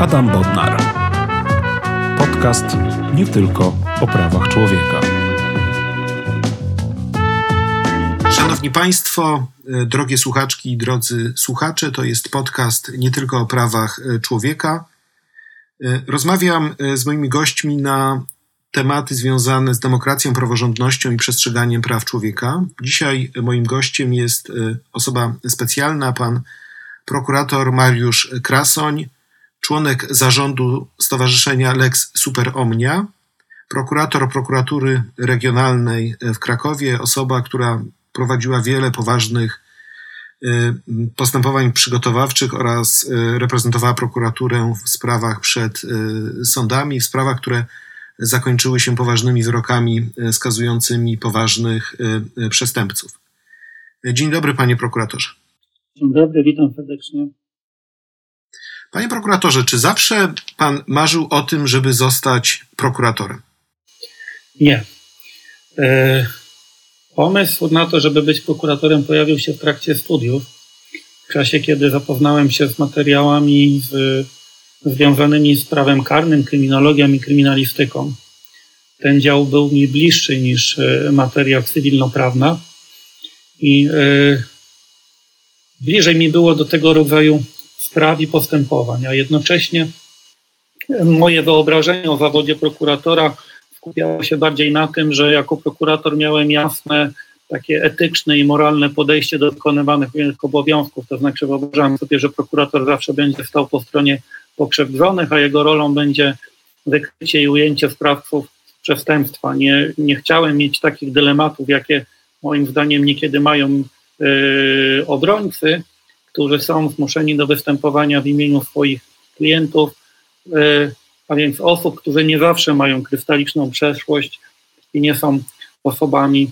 Adam Bodnar. Podcast nie tylko o prawach człowieka. Szanowni Państwo, e, drogie słuchaczki i drodzy słuchacze, to jest podcast nie tylko o prawach e, człowieka. E, rozmawiam z moimi gośćmi na tematy związane z demokracją, praworządnością i przestrzeganiem praw człowieka. Dzisiaj moim gościem jest osoba specjalna, pan prokurator Mariusz Krasoń, członek zarządu Stowarzyszenia Lex Super Omnia, prokurator prokuratury regionalnej w Krakowie, osoba, która prowadziła wiele poważnych y, postępowań przygotowawczych oraz y, reprezentowała prokuraturę w sprawach przed y, sądami, w sprawach, które zakończyły się poważnymi wyrokami skazującymi poważnych przestępców. Dzień dobry, panie prokuratorze. Dzień dobry, witam serdecznie. Panie prokuratorze, czy zawsze pan marzył o tym, żeby zostać prokuratorem? Nie. E, pomysł na to, żeby być prokuratorem, pojawił się w trakcie studiów. W czasie, kiedy zapoznałem się z materiałami z, związanymi z prawem karnym, kryminologią i kryminalistyką. Ten dział był mi bliższy niż e, materia cywilnoprawna i e, bliżej mi było do tego rodzaju spraw i postępowań, a jednocześnie moje wyobrażenie o zawodzie prokuratora skupiało się bardziej na tym, że jako prokurator miałem jasne takie etyczne i moralne podejście do wykonywanych obowiązków. To znaczy wyobrażałem sobie, że prokurator zawsze będzie stał po stronie pokrzywdzonych, a jego rolą będzie wykrycie i ujęcie sprawców przestępstwa. Nie, nie chciałem mieć takich dylematów, jakie moim zdaniem niekiedy mają yy, obrońcy, którzy są zmuszeni do występowania w imieniu swoich klientów, yy, a więc osób, które nie zawsze mają krystaliczną przeszłość i nie są osobami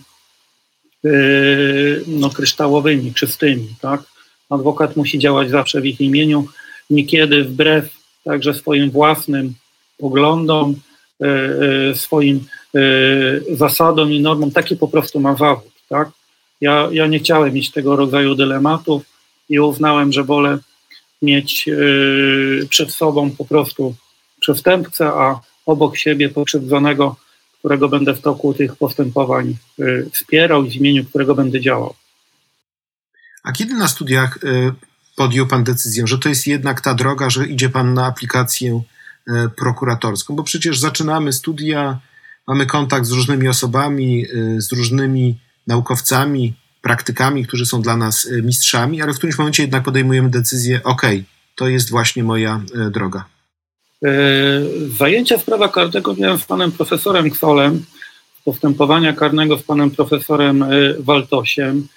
yy, no, kryształowymi, czystymi. Tak? Adwokat musi działać zawsze w ich imieniu, niekiedy wbrew także swoim własnym poglądom, yy, swoim zasadom i normom. Taki po prostu ma zawód. Tak? Ja, ja nie chciałem mieć tego rodzaju dylematów i uznałem, że wolę mieć przed sobą po prostu przestępcę, a obok siebie pokrzywdzonego, którego będę w toku tych postępowań y, wspierał i w imieniu którego będę działał. A kiedy na studiach y, podjął Pan decyzję, że to jest jednak ta droga, że idzie Pan na aplikację prokuratorską? Bo przecież zaczynamy studia, mamy kontakt z różnymi osobami, z różnymi naukowcami, praktykami, którzy są dla nas mistrzami, ale w którymś momencie jednak podejmujemy decyzję: OK, to jest właśnie moja droga. E, zajęcia z prawa karnego miałem z panem profesorem Kwolem, postępowania karnego z panem profesorem Waltosiem.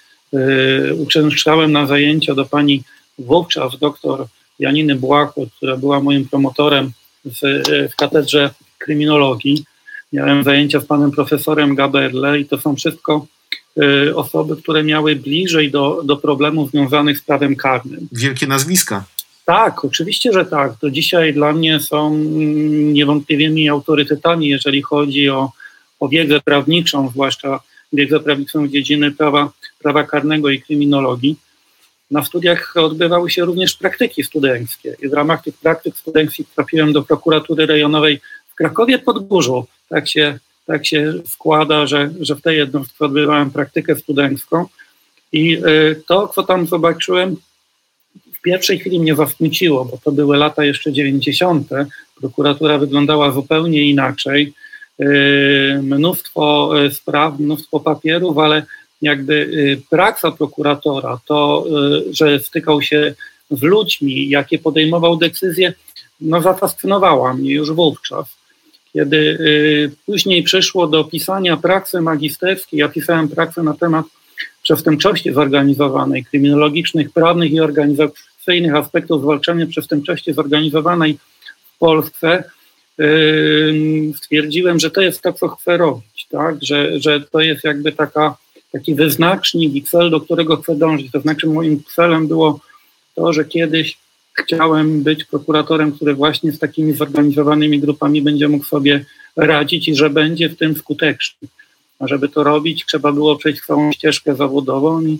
Uczęszczałem na zajęcia do pani wówczas doktor Janiny Błachut, która była moim promotorem w, w katedrze kryminologii. Miałem zajęcia z panem profesorem Gaberle i to są wszystko osoby, które miały bliżej do, do problemów związanych z prawem karnym. Wielkie nazwiska. Tak, oczywiście, że tak. To dzisiaj dla mnie są niewątpliwymi autorytetami, jeżeli chodzi o, o wiedzę prawniczą, zwłaszcza wiedzę prawniczą z dziedziny prawa, prawa karnego i kryminologii. Na studiach odbywały się również praktyki studenckie i w ramach tych praktyk studenckich trafiłem do prokuratury rejonowej w Krakowie Podgórzu. Tak się, tak się składa, że, że w tej jednostce odbywałem praktykę studencką i y, to, co tam zobaczyłem, w pierwszej chwili mnie zasmuciło, bo to były lata jeszcze 90. Prokuratura wyglądała zupełnie inaczej. Yy, mnóstwo yy, spraw, mnóstwo papierów, ale jakby praca prokuratora, to, że stykał się z ludźmi, jakie podejmował decyzje, no zafascynowała mnie już wówczas. Kiedy później przyszło do pisania pracy magisterskiej, ja pisałem pracę na temat przestępczości zorganizowanej, kryminologicznych, prawnych i organizacyjnych aspektów zwalczania przestępczości zorganizowanej w Polsce, stwierdziłem, że to jest to, co chcę robić, tak? że, że to jest jakby taka, taki wyznacznik i cel, do którego chcę dążyć. To znaczy moim celem było to, że kiedyś chciałem być prokuratorem, który właśnie z takimi zorganizowanymi grupami będzie mógł sobie radzić i że będzie w tym skuteczny. A żeby to robić, trzeba było przejść całą ścieżkę zawodową i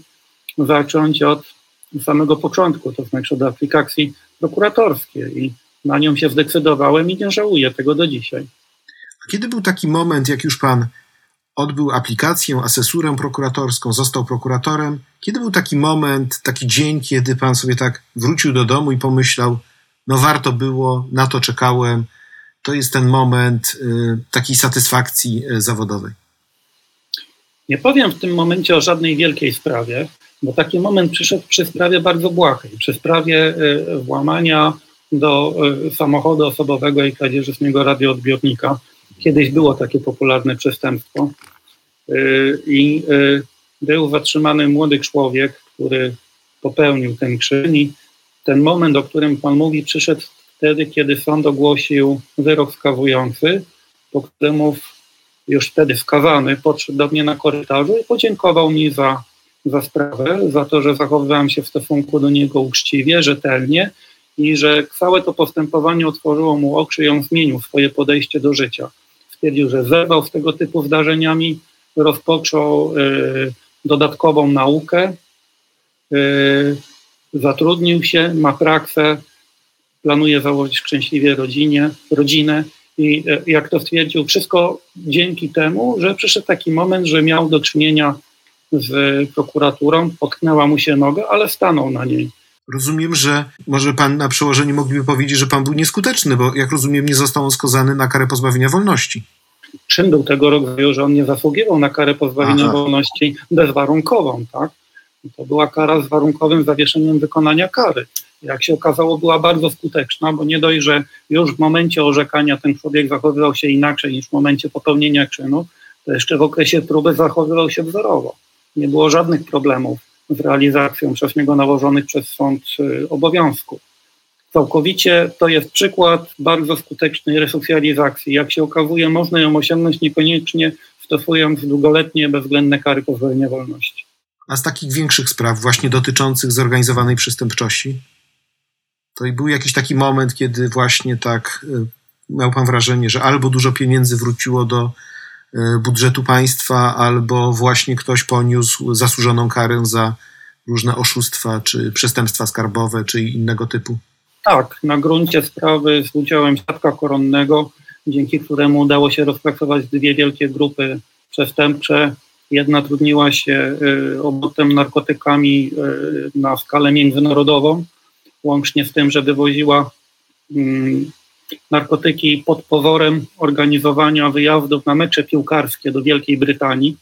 zacząć od samego początku, to znaczy od aplikacji prokuratorskiej. I na nią się zdecydowałem i nie żałuję tego do dzisiaj. Kiedy był taki moment, jak już pan odbył aplikację, asesurę prokuratorską, został prokuratorem? Kiedy był taki moment, taki dzień, kiedy pan sobie tak wrócił do domu i pomyślał, no warto było, na to czekałem, to jest ten moment y, takiej satysfakcji y, zawodowej? Nie powiem w tym momencie o żadnej wielkiej sprawie, bo taki moment przyszedł przy sprawie bardzo błahej, przy sprawie y, włamania do samochodu osobowego i kradzieży z niego radioodbiornika. Kiedyś było takie popularne przestępstwo i był zatrzymany młody człowiek, który popełnił ten czyn i ten moment, o którym Pan mówi, przyszedł wtedy, kiedy sąd ogłosił wyrok skazujący, po któremu już wtedy skazany podszedł do mnie na korytarzu i podziękował mi za, za sprawę, za to, że zachowywałem się w stosunku do niego uczciwie, rzetelnie i że całe to postępowanie otworzyło mu oczy i on zmienił swoje podejście do życia. Stwierdził, że zerwał z tego typu zdarzeniami, rozpoczął y, dodatkową naukę, y, zatrudnił się, ma praksę, planuje założyć szczęśliwie rodzinie, rodzinę i e, jak to stwierdził, wszystko dzięki temu, że przyszedł taki moment, że miał do czynienia z prokuraturą, potknęła mu się noga, ale stanął na niej. Rozumiem, że może pan na przełożeniu mogliby powiedzieć, że pan był nieskuteczny, bo jak rozumiem, nie został on skazany na karę pozbawienia wolności. Czym był tego rodzaju, że on nie zasługiwał na karę pozbawienia Aha. wolności bezwarunkową, tak? To była kara z warunkowym zawieszeniem wykonania kary. Jak się okazało, była bardzo skuteczna, bo nie dość, że już w momencie orzekania ten człowiek zachowywał się inaczej niż w momencie popełnienia czynu, to jeszcze w okresie próby zachowywał się wzorowo. Nie było żadnych problemów z realizacją przez niego nałożonych przez sąd y, obowiązków. Całkowicie to jest przykład bardzo skutecznej resocjalizacji. Jak się okazuje, można ją osiągnąć niekoniecznie stosując długoletnie bezwzględne kary pozbawienia wolności. A z takich większych spraw, właśnie dotyczących zorganizowanej przestępczości? To i był jakiś taki moment, kiedy właśnie tak y, miał pan wrażenie, że albo dużo pieniędzy wróciło do budżetu państwa, albo właśnie ktoś poniósł zasłużoną karę za różne oszustwa, czy przestępstwa skarbowe, czy innego typu. Tak, na gruncie sprawy z udziałem świadka koronnego, dzięki któremu udało się rozpracować dwie wielkie grupy przestępcze. Jedna trudniła się y, obrotem narkotykami na skalę międzynarodową, łącznie z tym, że wywoziła mm, narkotyki pod pozorem organizowania wyjazdów na mecze piłkarskie do Wielkiej Brytanii.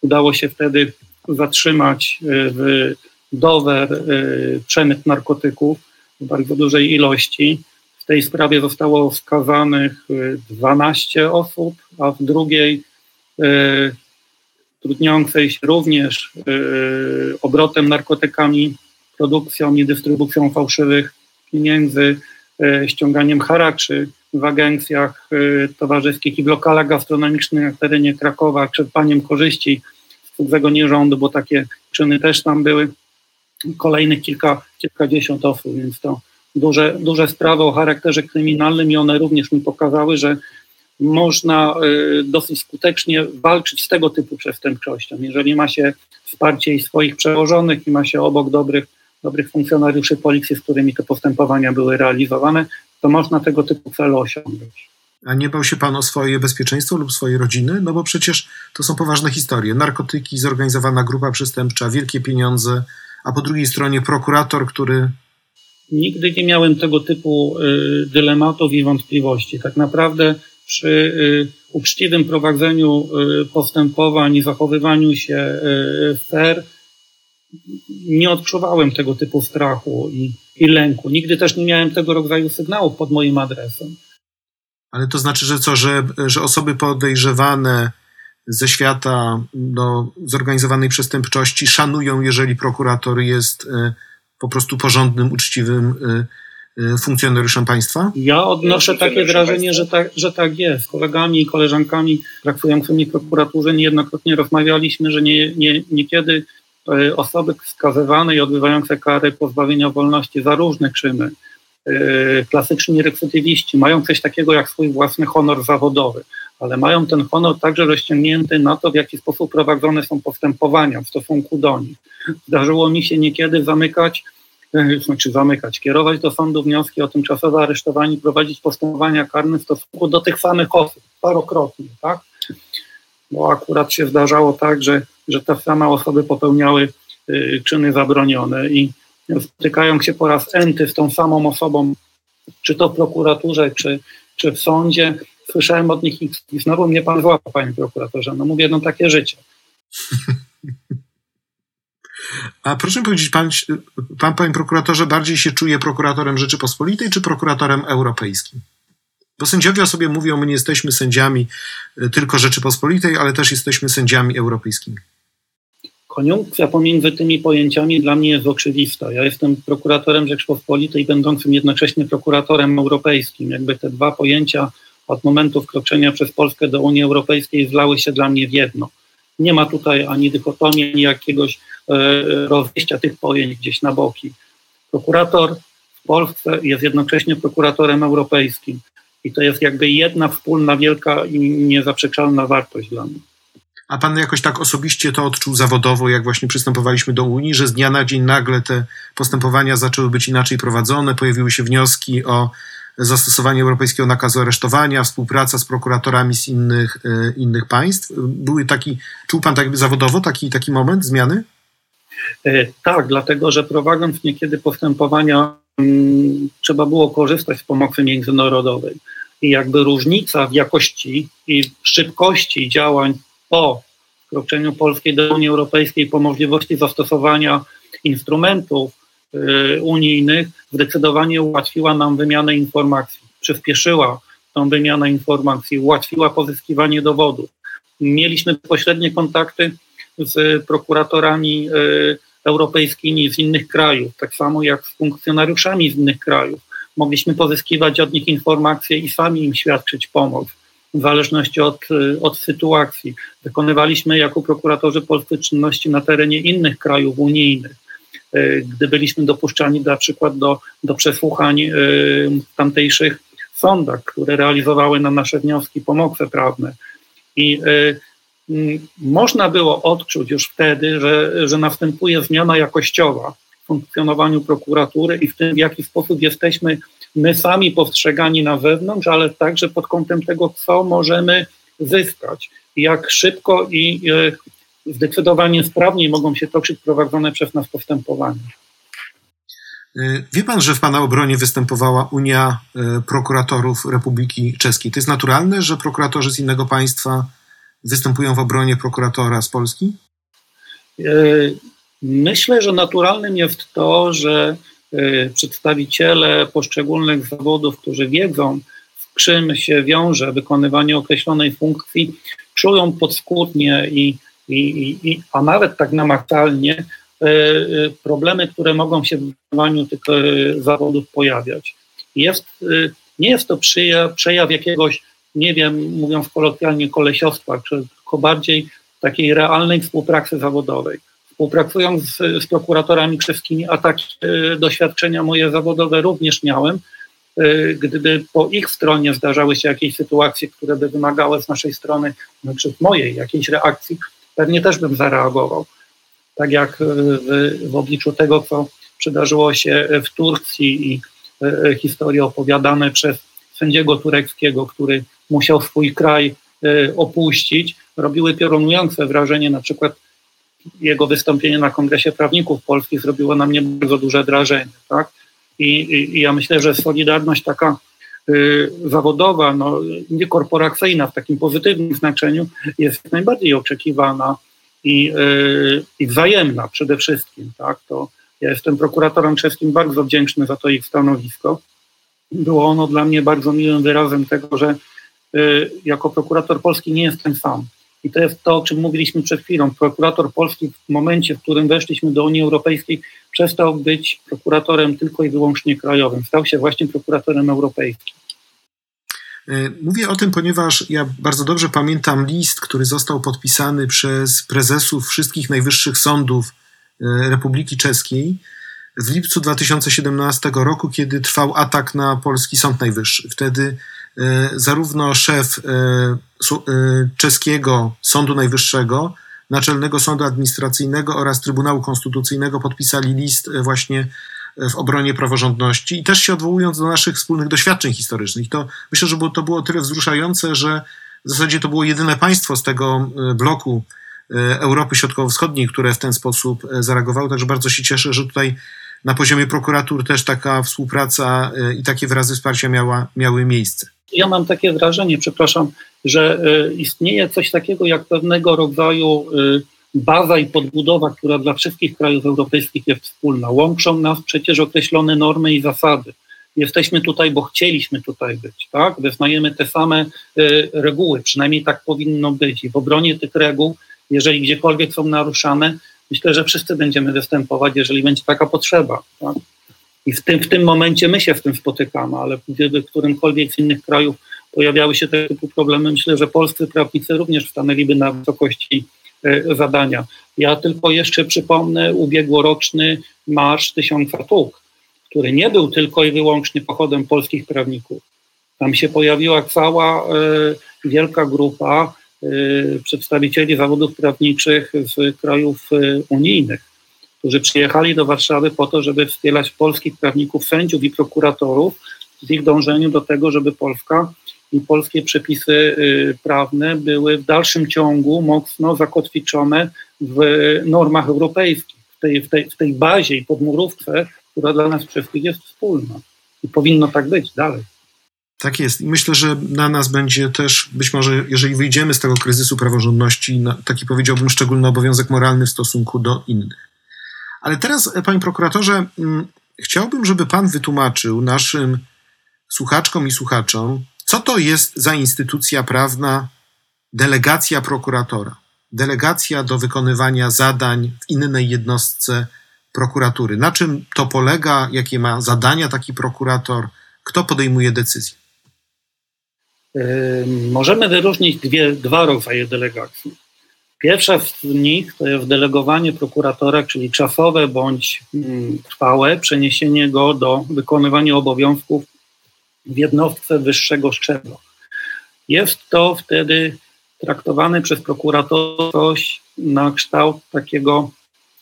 Udało się wtedy zatrzymać y, w Dover y, przemyt narkotyków w bardzo dużej ilości. W tej sprawie zostało skazanych 12 y, osób, a w drugiej trudniącej się również obrotem narkotykami produkcją i dystrybucją fałszywych pieniędzy, e, ściąganiem haraczy w agencjach e, towarzyskich i w lokalach gastronomicznych na terenie Krakowa, czerpaniem korzyści z cudzego nierządu, bo takie czyny też tam były. Kolejnych kilka, kilkadziesiąt osób, więc to duże, duże sprawy o charakterze kryminalnym i one również mi pokazały, że można e, dosyć skutecznie walczyć z tego typu przestępczością. Jeżeli ma się wsparcie i swoich przełożonych i ma się obok dobrych dobrych funkcjonariuszy policji, z którymi te postępowania były realizowane, to można tego typu cele osiągnąć. A nie bał się pan o swoje bezpieczeństwo lub swojej rodziny? No bo przecież to są poważne historie. Narkotyki, zorganizowana grupa przestępcza, wielkie pieniądze, a po drugiej stronie prokurator, który. Nigdy nie miałem tego typu y, dylematów i wątpliwości. Tak naprawdę przy y, uczciwym prowadzeniu y, postępowań i zachowywaniu się y, fair, nie odczuwałem tego typu strachu i, i lęku. Nigdy też nie miałem tego rodzaju sygnałów pod moim adresem. Ale to znaczy, że co, że, że osoby podejrzewane ze świata no, zorganizowanej przestępczości szanują, jeżeli prokurator jest y, po prostu porządnym, uczciwym y, y, funkcjonariuszem państwa? Ja odnoszę takie wrażenie, że tak, że tak jest. Z kolegami i koleżankami pracującymi w prokuraturze niejednokrotnie rozmawialiśmy, że nie, nie, niekiedy E, osoby skazywane i odbywające kary pozbawienia wolności za różne czyny, e, klasyczni recydywiści, mają coś takiego jak swój własny honor zawodowy, ale mają ten honor także rozciągnięty na to, w jaki sposób prowadzone są postępowania w stosunku do nich. Zdarzyło mi się niekiedy zamykać znaczy zamykać, kierować do sądu wnioski o tymczasowe aresztowanie, prowadzić postępowania karne w stosunku do tych samych osób, parokrotnie, tak? Bo akurat się zdarzało tak, że, że te same osoby popełniały y, czyny zabronione i spotykają się po raz enty z tą samą osobą, czy to w prokuraturze, czy, czy w sądzie, słyszałem od nich i znowu mnie pan złapał, panie prokuratorze. No mówię, no takie życie. A proszę powiedzieć, pan, pan, panie prokuratorze, bardziej się czuje prokuratorem Rzeczypospolitej czy prokuratorem europejskim? Bo sędziowie o sobie mówią, my nie jesteśmy sędziami y, tylko Rzeczypospolitej, ale też jesteśmy sędziami europejskimi. Koniunkcja pomiędzy tymi pojęciami dla mnie jest oczywista. Ja jestem prokuratorem Rzeczypospolitej, będącym jednocześnie prokuratorem europejskim. Jakby te dwa pojęcia od momentu wkroczenia przez Polskę do Unii Europejskiej zlały się dla mnie w jedno. Nie ma tutaj ani dychotomii, ani jakiegoś e, rozejścia tych pojęć gdzieś na boki. Prokurator w Polsce jest jednocześnie prokuratorem europejskim. I to jest jakby jedna wspólna, wielka i niezaprzeczalna wartość dla mnie. A pan jakoś tak osobiście to odczuł zawodowo, jak właśnie przystępowaliśmy do Unii, że z dnia na dzień nagle te postępowania zaczęły być inaczej prowadzone, pojawiły się wnioski o zastosowanie europejskiego nakazu aresztowania, współpraca z prokuratorami z innych, e, innych państw. Były taki, czuł pan tak zawodowo taki, taki moment zmiany? E, tak, dlatego że prowadząc niekiedy postępowania, mm, trzeba było korzystać z pomocy międzynarodowej. I jakby różnica w jakości i szybkości działań po wkroczeniu Polskiej do Unii Europejskiej, po możliwości zastosowania instrumentów y, unijnych, zdecydowanie ułatwiła nam wymianę informacji, przyspieszyła tą wymianę informacji, ułatwiła pozyskiwanie dowodów. Mieliśmy pośrednie kontakty z prokuratorami y, europejskimi z innych krajów, tak samo jak z funkcjonariuszami z innych krajów. Mogliśmy pozyskiwać od nich informacje i sami im świadczyć pomoc w zależności od, y, od sytuacji. Wykonywaliśmy jako prokuratorzy polskie czynności na terenie innych krajów unijnych. Y, gdy byliśmy dopuszczani na przykład do, do przesłuchań y, w tamtejszych sądach, które realizowały na nasze wnioski pomoce prawne. I można było odczuć już wtedy, że, że następuje zmiana jakościowa w funkcjonowaniu prokuratury i w tym, w jaki sposób jesteśmy my sami postrzegani na wewnątrz, ale także pod kątem tego, co możemy zyskać, jak szybko i e, zdecydowanie sprawniej mogą się toczyć prowadzone przez nas postępowania. E, wie pan, że w pana obronie występowała Unia e, Prokuratorów Republiki Czeskiej. To jest naturalne, że prokuratorzy z innego państwa występują w obronie prokuratora z Polski? Myślę, że naturalnym jest to, że przedstawiciele poszczególnych zawodów, którzy wiedzą, z czym się wiąże wykonywanie określonej funkcji, czują podskórnie i, i, i, a nawet tak namacalnie y, y, problemy, które mogą się w wykonywaniu tych zawodów pojawiać. Jest, nie jest to przejaw jakiegoś, nie wiem, mówiąc kolokwialnie, kolesiostwa, czy tylko bardziej takiej realnej współpracy zawodowej współpracując z, z prokuratorami czeskimi, a takie doświadczenia moje zawodowe również miałem. E, gdyby po ich stronie zdarzały się jakieś sytuacje, które by wymagały z naszej strony, znaczy mojej jakiejś reakcji, pewnie też bym zareagował. Tak jak w, w obliczu tego, co przydarzyło się w Turcji i e, historie opowiadane przez sędziego tureckiego, który musiał swój kraj e, opuścić, robiły piorunujące wrażenie na przykład jego wystąpienie na Kongresie Prawników Polskich zrobiło na mnie bardzo duże wrażenie. Tak? I, i, i ja myślę, że solidarność taka y, zawodowa, no, niekorporacyjna w takim pozytywnym znaczeniu jest najbardziej oczekiwana i, y, i wzajemna przede wszystkim. Tak? To ja jestem prokuratorem czeskim bardzo wdzięczny za to ich stanowisko. Było ono dla mnie bardzo miłym wyrazem tego, że y, jako prokurator polski nie jestem sam i to jest to, o czym mówiliśmy przed chwilą. Prokurator polski w momencie, w którym weszliśmy do Unii Europejskiej, przestał być prokuratorem tylko i wyłącznie krajowym. Stał się właśnie prokuratorem europejskim. E, mówię o tym, ponieważ ja bardzo dobrze pamiętam list, który został podpisany przez prezesów wszystkich najwyższych sądów e, Republiki Czeskiej w lipcu 2017 roku, kiedy trwał atak na polski Sąd Najwyższy. Wtedy zarówno szef e, e, czeskiego Sądu Najwyższego, Naczelnego Sądu Administracyjnego oraz Trybunału Konstytucyjnego podpisali list właśnie w obronie praworządności i też się odwołując do naszych wspólnych doświadczeń historycznych. To myślę, że to było tyle wzruszające, że w zasadzie to było jedyne państwo z tego bloku Europy Środkowo-Wschodniej, które w ten sposób zareagowało. Także bardzo się cieszę, że tutaj na poziomie prokuratur też taka współpraca i takie wyrazy wsparcia miała, miały miejsce. Ja mam takie wrażenie, przepraszam, że istnieje coś takiego jak pewnego rodzaju baza i podbudowa, która dla wszystkich krajów europejskich jest wspólna. Łączą nas przecież określone normy i zasady. Jesteśmy tutaj, bo chcieliśmy tutaj być, tak? Wyznajemy te same y, reguły, przynajmniej tak powinno być. I w obronie tych reguł, jeżeli gdziekolwiek są naruszane, myślę, że wszyscy będziemy występować, jeżeli będzie taka potrzeba. Tak? I w tym, w tym momencie my się z tym spotykamy, ale gdyby w którymkolwiek z innych krajów pojawiały się tego typu problemy, myślę, że polscy prawnicy również stanęliby na wysokości E, zadania. Ja tylko jeszcze przypomnę ubiegłoroczny Marsz Tysiąca Tuk, który nie był tylko i wyłącznie pochodem polskich prawników. Tam się pojawiła cała e, wielka grupa e, przedstawicieli zawodów prawniczych z krajów unijnych, którzy przyjechali do Warszawy po to, żeby wspierać polskich prawników, sędziów i prokuratorów w ich dążeniu do tego, żeby Polska i polskie przepisy y, prawne były w dalszym ciągu mocno zakotwiczone w normach europejskich, w tej, w tej, w tej bazie i podmurówce, która dla nas wszystkich jest wspólna. I powinno tak być dalej. Tak jest. I myślę, że na nas będzie też, być może, jeżeli wyjdziemy z tego kryzysu praworządności, taki powiedziałbym szczególny obowiązek moralny w stosunku do innych. Ale teraz, panie prokuratorze, mm, chciałbym, żeby pan wytłumaczył naszym słuchaczkom i słuchaczom, co to jest za instytucja prawna delegacja prokuratora? Delegacja do wykonywania zadań w innej jednostce prokuratury. Na czym to polega? Jakie ma zadania taki prokurator? Kto podejmuje decyzje? Możemy wyróżnić dwie, dwa rodzaje delegacji. Pierwsza z nich to jest delegowanie prokuratora, czyli czasowe bądź mm, trwałe przeniesienie go do wykonywania obowiązków w jednostce wyższego szczebla. Jest to wtedy traktowane przez prokuratora coś na kształt takiego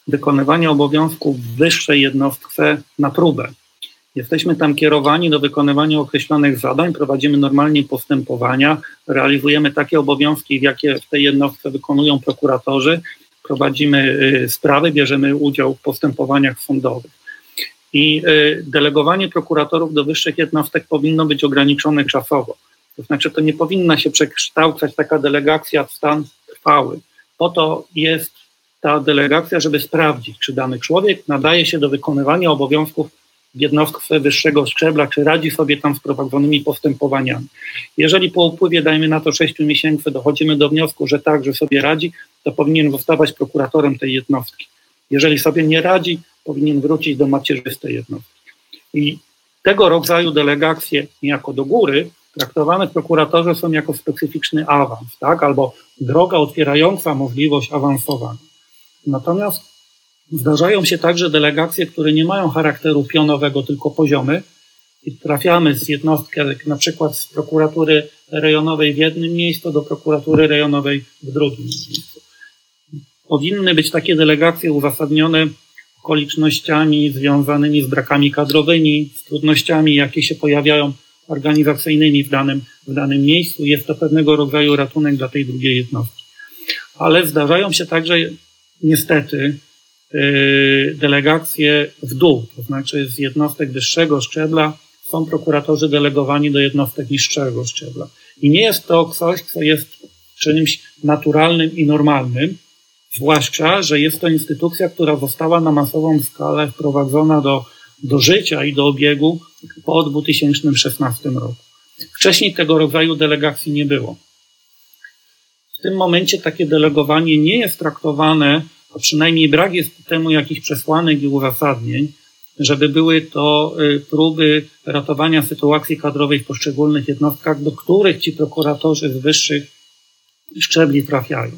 wykonywania obowiązków w wyższej jednostce na próbę. Jesteśmy tam kierowani do wykonywania określonych zadań, prowadzimy normalnie postępowania, realizujemy takie obowiązki, jakie w tej jednostce wykonują prokuratorzy, prowadzimy y, sprawy, bierzemy udział w postępowaniach sądowych. I y, delegowanie prokuratorów do wyższych jednostek powinno być ograniczone czasowo. To znaczy, to nie powinna się przekształcać taka delegacja w stan trwały. Po to jest ta delegacja, żeby sprawdzić, czy dany człowiek nadaje się do wykonywania obowiązków w jednostce wyższego szczebla, czy radzi sobie tam z prowadzonymi postępowaniami. Jeżeli po upływie, dajmy na to 6 miesięcy, dochodzimy do wniosku, że tak, że sobie radzi, to powinien zostawać prokuratorem tej jednostki. Jeżeli sobie nie radzi, powinien wrócić do macierzystej jednostki. I tego rodzaju delegacje niejako do góry traktowane w prokuratorze są jako specyficzny awans, tak? albo droga otwierająca możliwość awansowania. Natomiast zdarzają się także delegacje, które nie mają charakteru pionowego, tylko poziomy, i trafiamy z jednostki, jak na przykład z prokuratury rejonowej w jednym miejscu do prokuratury rejonowej w drugim miejscu. Powinny być takie delegacje uzasadnione okolicznościami związanymi z brakami kadrowymi, z trudnościami, jakie się pojawiają organizacyjnymi w danym, w danym miejscu. Jest to pewnego rodzaju ratunek dla tej drugiej jednostki. Ale zdarzają się także niestety delegacje w dół, to znaczy z jednostek wyższego szczebla są prokuratorzy delegowani do jednostek niższego szczebla. I nie jest to coś, co jest czymś naturalnym i normalnym, Zwłaszcza, że jest to instytucja, która została na masową skalę wprowadzona do, do życia i do obiegu po 2016 roku. Wcześniej tego rodzaju delegacji nie było. W tym momencie takie delegowanie nie jest traktowane, a przynajmniej brak jest temu jakichś przesłanek i uzasadnień, żeby były to y, próby ratowania sytuacji kadrowej w poszczególnych jednostkach, do których ci prokuratorzy z wyższych szczebli trafiają.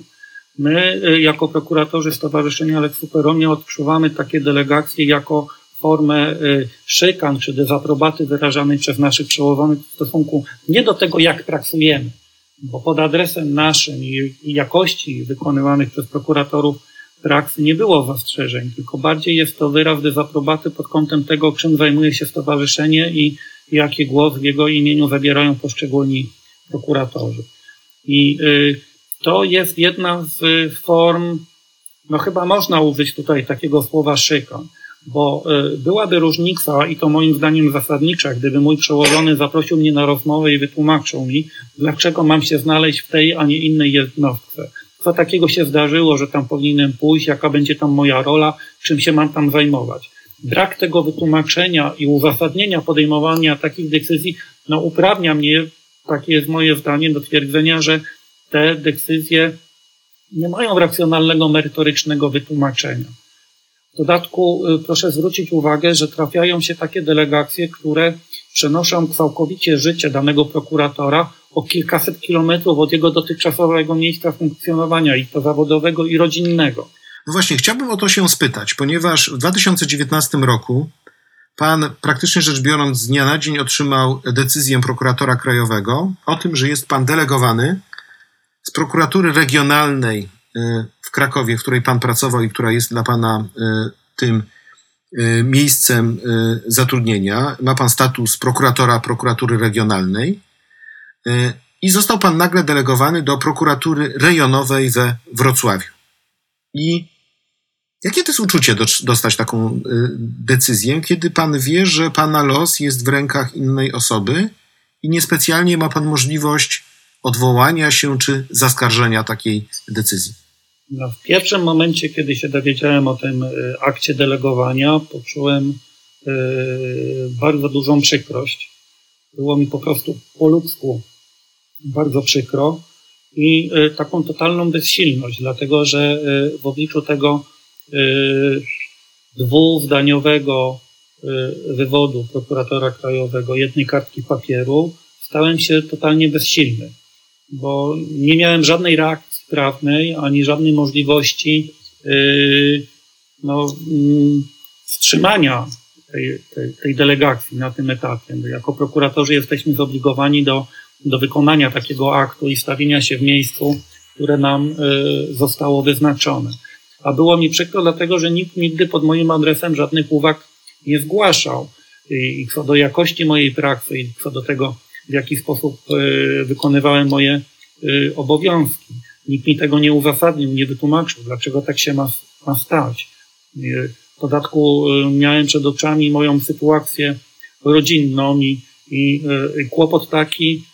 My, y, jako prokuratorzy Stowarzyszenia Lex Superomnia, odczuwamy takie delegacje jako formę y, szykan czy dezaprobaty wyrażanej przez naszych przełożonych w stosunku nie do tego, jak pracujemy, bo pod adresem naszym i jakości wykonywanych przez prokuratorów praksy nie było zastrzeżeń, tylko bardziej jest to wyraz dezaprobaty pod kątem tego, czym zajmuje się stowarzyszenie i jaki głos w jego imieniu zabierają poszczególni prokuratorzy. I y, to jest jedna z form, no chyba można użyć tutaj takiego słowa szykon, bo y, byłaby różnica i to moim zdaniem zasadnicza, gdyby mój przełożony zaprosił mnie na rozmowę i wytłumaczył mi, dlaczego mam się znaleźć w tej, a nie innej jednostce. Co takiego się zdarzyło, że tam powinienem pójść, jaka będzie tam moja rola, czym się mam tam zajmować. Brak tego wytłumaczenia i uzasadnienia podejmowania takich decyzji, no uprawnia mnie, takie jest moje zdanie, do twierdzenia, że te decyzje nie mają racjonalnego, merytorycznego wytłumaczenia. W dodatku y, proszę zwrócić uwagę, że trafiają się takie delegacje, które przenoszą całkowicie życie danego prokuratora o kilkaset kilometrów od jego dotychczasowego miejsca funkcjonowania, i to zawodowego, i rodzinnego. No właśnie, chciałbym o to się spytać, ponieważ w 2019 roku pan praktycznie rzecz biorąc z dnia na dzień otrzymał decyzję prokuratora krajowego o tym, że jest pan delegowany z prokuratury regionalnej y, w Krakowie, w której pan pracował i która jest dla pana y, tym y, miejscem zatrudnienia. Ma pan status prokuratora prokuratury regionalnej i został pan nagle delegowany do prokuratury rejonowej we Wrocławiu. I jakie to jest uczucie dostać taką decyzję, kiedy pan wie, że pana los jest w rękach innej osoby i niespecjalnie ma pan możliwość odwołania się czy zaskarżenia takiej decyzji? No, w pierwszym momencie, kiedy się dowiedziałem o tym e, akcie delegowania, poczułem yy, bardzo dużą przykrość. Było mi po prostu po ludzku bardzo przykro i yy, taką totalną bezsilność, dlatego że yy, w obliczu tego dwuzdaniowego wywodu prokuratora krajowego, jednej kartki papieru, stałem się totalnie bezsilny bo nie miałem żadnej reakcji prawnej, ani żadnej możliwości no, yy, wstrzymania tej, tej, tej, delegacji na tym etapie. Jako prokuratorzy jesteśmy zobligowani do, do wykonania takiego aktu i stawienia się w miejscu, które nam yy, zostało wyznaczone. A było mi przykro, dlatego że nikt nigdy pod moim adresem żadnych uwag nie zgłaszał. I co do jakości mojej pracy, i co do tego, w jaki sposób e, wykonywałem moje e, obowiązki. Nikt mi tego nie uzasadnił, nie wytłumaczył, dlaczego tak się ma, ma stać. W dodatku miałem przed oczami moją sytuację rodzinną i, i, i kłopot taki,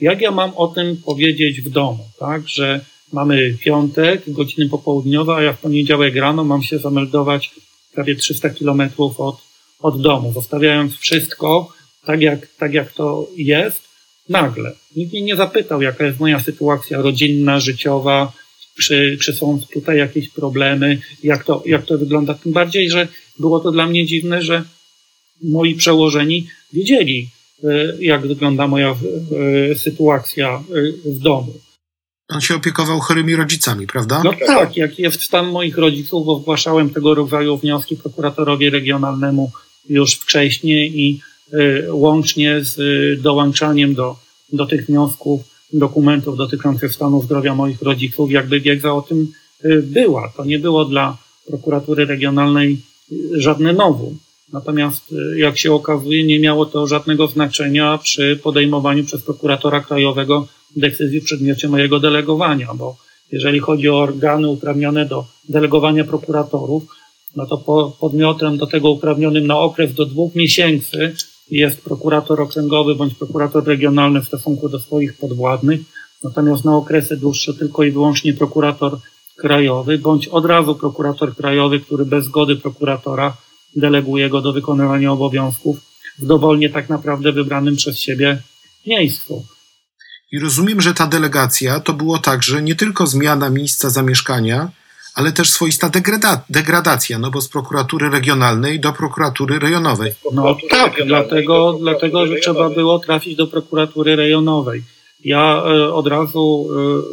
jak ja mam o tym powiedzieć w domu, tak, że mamy piątek, godziny popołudniowe, a ja w poniedziałek rano mam się zameldować prawie 300 kilometrów od, od domu, zostawiając wszystko, tak jak, tak jak to jest, nagle. Nikt mnie nie zapytał, jaka jest moja sytuacja rodzinna, życiowa, czy, czy są tutaj jakieś problemy, jak to, jak to wygląda. Tym bardziej, że było to dla mnie dziwne, że moi przełożeni wiedzieli, jak wygląda moja e, sytuacja e, w domu. Pan się opiekował chorymi rodzicami, prawda? No tak, jak jest stan moich rodziców, bo zgłaszałem tego rodzaju wnioski prokuratorowi regionalnemu już wcześniej i łącznie z dołączaniem do, do tych wniosków dokumentów dotyczących stanu zdrowia moich rodziców, jakby wiedza o tym była. To nie było dla prokuratury regionalnej żadne nowum. Natomiast, jak się okazuje, nie miało to żadnego znaczenia przy podejmowaniu przez prokuratora krajowego decyzji w przedmiocie mojego delegowania, bo jeżeli chodzi o organy uprawnione do delegowania prokuratorów, no to po, podmiotem do tego uprawnionym na okres do dwóch miesięcy jest prokurator okręgowy bądź prokurator regionalny w stosunku do swoich podwładnych, natomiast na okresy dłuższe tylko i wyłącznie prokurator krajowy, bądź od razu prokurator krajowy, który bez zgody prokuratora deleguje go do wykonywania obowiązków w dowolnie tak naprawdę wybranym przez siebie miejscu. I rozumiem, że ta delegacja to było także nie tylko zmiana miejsca zamieszkania, ale też swoista degrada degradacja, no bo z prokuratury regionalnej do prokuratury rejonowej. No tak, dlatego, dlatego że trzeba było trafić do prokuratury rejonowej. Ja e, od razu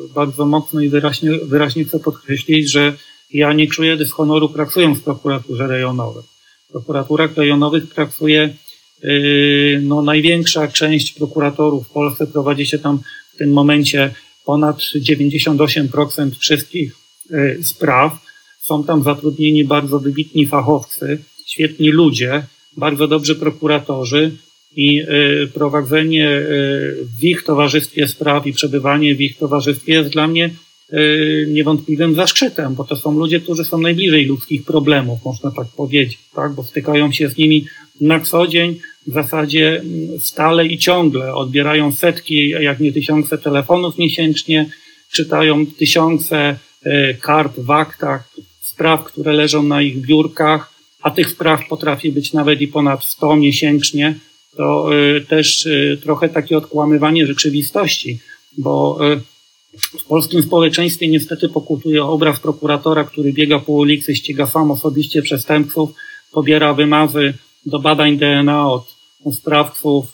e, bardzo mocno i wyraźnie, wyraźnie chcę podkreślić, że ja nie czuję dyshonoru pracując w prokuraturze rejonowej. Prokuraturach rejonowych pracuje e, no, największa część prokuratorów w Polsce. Prowadzi się tam w tym momencie ponad 98% wszystkich Y, spraw. są tam zatrudnieni bardzo wybitni fachowcy, świetni ludzie, bardzo dobrzy prokuratorzy i y, prowadzenie y, w ich towarzystwie spraw i przebywanie w ich towarzystwie jest dla mnie y, niewątpliwym zaszczytem, bo to są ludzie, którzy są najbliżej ludzkich problemów, można tak powiedzieć, tak? bo stykają się z nimi na co dzień, w zasadzie mm, stale i ciągle odbierają setki, jak nie tysiące telefonów miesięcznie, czytają tysiące kart w aktach, spraw, które leżą na ich biurkach, a tych spraw potrafi być nawet i ponad 100 miesięcznie, to y, też y, trochę takie odkłamywanie rzeczywistości, bo y, w polskim społeczeństwie niestety pokutuje obraz prokuratora, który biega po ulicy, ściga sam osobiście przestępców, pobiera wymazy do badań DNA od sprawców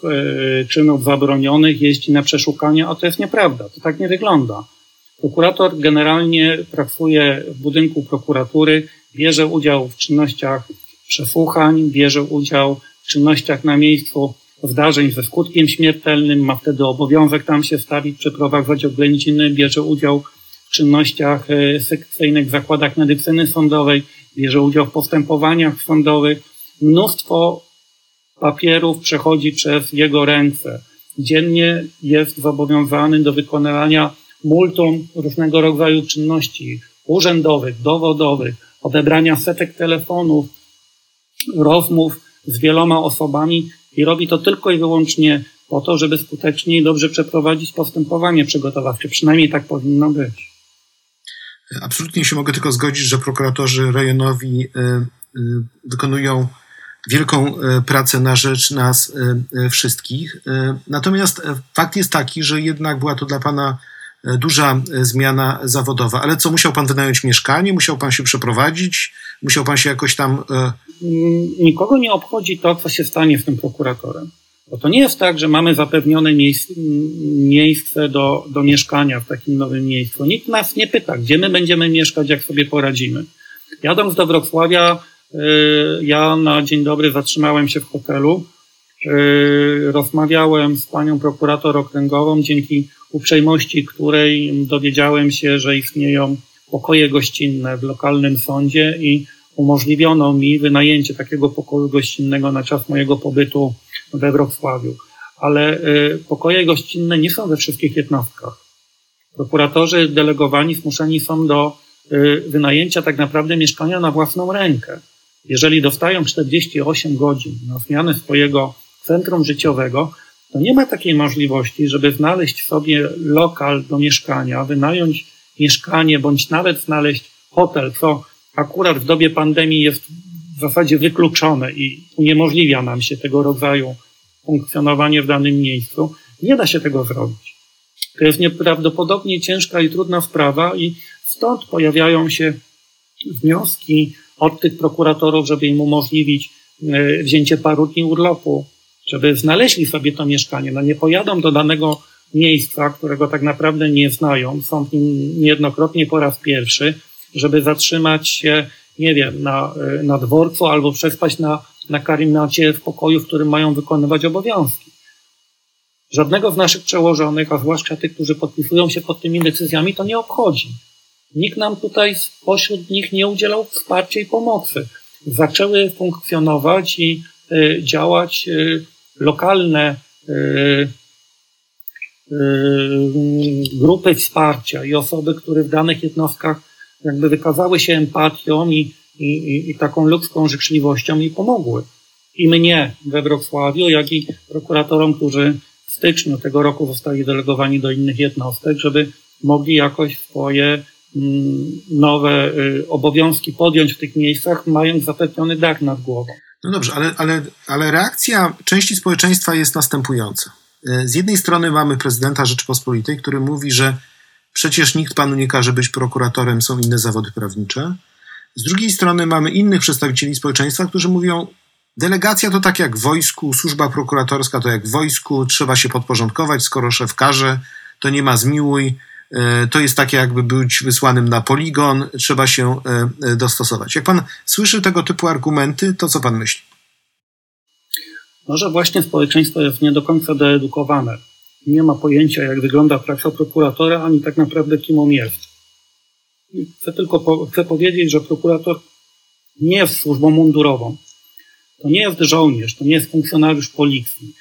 czynów zabronionych, jeździ na przeszukania, a to jest nieprawda. To tak nie wygląda. Prokurator generalnie pracuje w budynku prokuratury, bierze udział w czynnościach przesłuchań, bierze udział w czynnościach na miejscu zdarzeń ze skutkiem śmiertelnym, ma wtedy obowiązek tam się stawić, przeprowadzać oględziny, bierze udział w czynnościach e, sekcyjnych w zakładach medycyny sądowej, bierze udział w postępowaniach sądowych. Mnóstwo papierów przechodzi przez jego ręce. Dziennie jest zobowiązany do wykonywania multum różnego rodzaju czynności urzędowych, dowodowych, odebrania setek telefonów, rozmów z wieloma osobami i robi to tylko i wyłącznie po to, żeby skutecznie i dobrze przeprowadzić postępowanie przygotowawcze. Przynajmniej tak powinno być. Absolutnie się mogę tylko zgodzić, że prokuratorzy rejonowi e, e, wykonują wielką e, pracę na rzecz nas wszystkich. Natomiast fakt jest taki, że jednak była to dla Pana duża zmiana zawodowa. Ale co, musiał Pan wynająć mieszkanie? Musiał Pan się przeprowadzić? Musiał Pan się jakoś tam nikogo nie obchodzi to, co się stanie z tym prokuratorem. Bo to nie jest tak, że mamy zapewnione miejsce, miejsce do, do mieszkania w takim nowym miejscu. Nikt nas nie pyta, gdzie my będziemy mieszkać, jak sobie poradzimy. Jadąc do Wrocławia, ja na dzień dobry zatrzymałem się w hotelu. Rozmawiałem z panią prokurator okręgową, dzięki uprzejmości której dowiedziałem się, że istnieją pokoje gościnne w lokalnym sądzie i umożliwiono mi wynajęcie takiego pokoju gościnnego na czas mojego pobytu we Wrocławiu. Ale y, pokoje gościnne nie są we wszystkich jednostkach. Prokuratorzy delegowani zmuszeni są do y, wynajęcia tak naprawdę mieszkania na własną rękę. Jeżeli dostają 48 godzin na zmianę swojego centrum życiowego, to nie ma takiej możliwości, żeby znaleźć sobie lokal do mieszkania, wynająć mieszkanie bądź nawet znaleźć hotel, co akurat w dobie pandemii jest w zasadzie wykluczone i uniemożliwia nam się tego rodzaju funkcjonowanie w danym miejscu, nie da się tego zrobić. To jest nieprawdopodobnie ciężka i trudna sprawa i stąd pojawiają się wnioski od tych prokuratorów, żeby im umożliwić e, wzięcie paru dni urlopu, żeby znaleźli sobie to mieszkanie. No nie pojadą do danego miejsca, którego tak naprawdę nie znają, są w nim niejednokrotnie po raz pierwszy, żeby zatrzymać się, nie wiem, na, e, na dworcu albo przespać na, na w pokoju, w którym mają wykonywać obowiązki. Żadnego z naszych przełożonych, a zwłaszcza tych, którzy podpisują się pod tymi decyzjami, to nie obchodzi. Nikt nam tutaj spośród nich nie udzielał wsparcia i pomocy. Zaczęły funkcjonować i y, działać y, lokalne y, grupy wsparcia i osoby, które w danych jednostkach jakby wykazały się empatią i, i, i taką ludzką życzliwością i pomogły. I mnie we Wrocławiu, jak i prokuratorom, którzy w styczniu tego roku zostali delegowani do innych jednostek, żeby mogli jakoś swoje mm, nowe y, obowiązki podjąć w tych miejscach, mając zapewniony dach nad głową. No dobrze, ale, ale, ale reakcja części społeczeństwa jest następująca. Y, z jednej strony mamy prezydenta Rzeczypospolitej, który mówi, że Przecież nikt panu nie każe być prokuratorem, są inne zawody prawnicze. Z drugiej strony mamy innych przedstawicieli społeczeństwa, którzy mówią, delegacja to tak jak w wojsku, służba prokuratorska to jak w wojsku, trzeba się podporządkować, skoro szef każe, to nie ma zmiłuj, e, to jest takie jakby być wysłanym na poligon, trzeba się e, e, dostosować. Jak pan słyszy tego typu argumenty, to co pan myśli? Może właśnie społeczeństwo jest nie do końca doedukowane nie ma pojęcia, jak wygląda praca prokuratora, ani tak naprawdę kim on jest. chcę tylko po, chcę powiedzieć, że prokurator nie jest służbą mundurową. To nie jest żołnierz, to nie jest funkcjonariusz policji.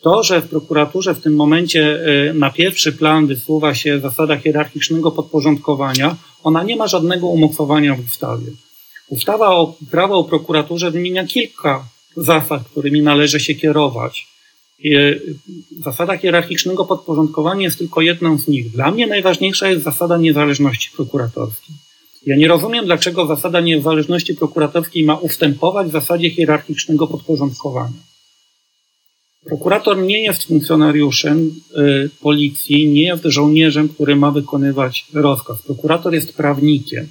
To, że w prokuraturze w tym momencie y, na pierwszy plan wysuwa się zasada hierarchicznego podporządkowania, ona nie ma żadnego umocowania w ustawie. Ustawa o prawo o prokuraturze wymienia kilka zasad, którymi należy się kierować. Y, zasada hierarchicznego podporządkowania jest tylko jedną z nich. Dla mnie najważniejsza jest zasada niezależności prokuratorskiej. Ja nie rozumiem, dlaczego zasada niezależności prokuratorskiej ma ustępować zasadzie hierarchicznego podporządkowania. Prokurator nie jest funkcjonariuszem y, policji, nie jest żołnierzem, który ma wykonywać rozkaz. Prokurator jest prawnikiem.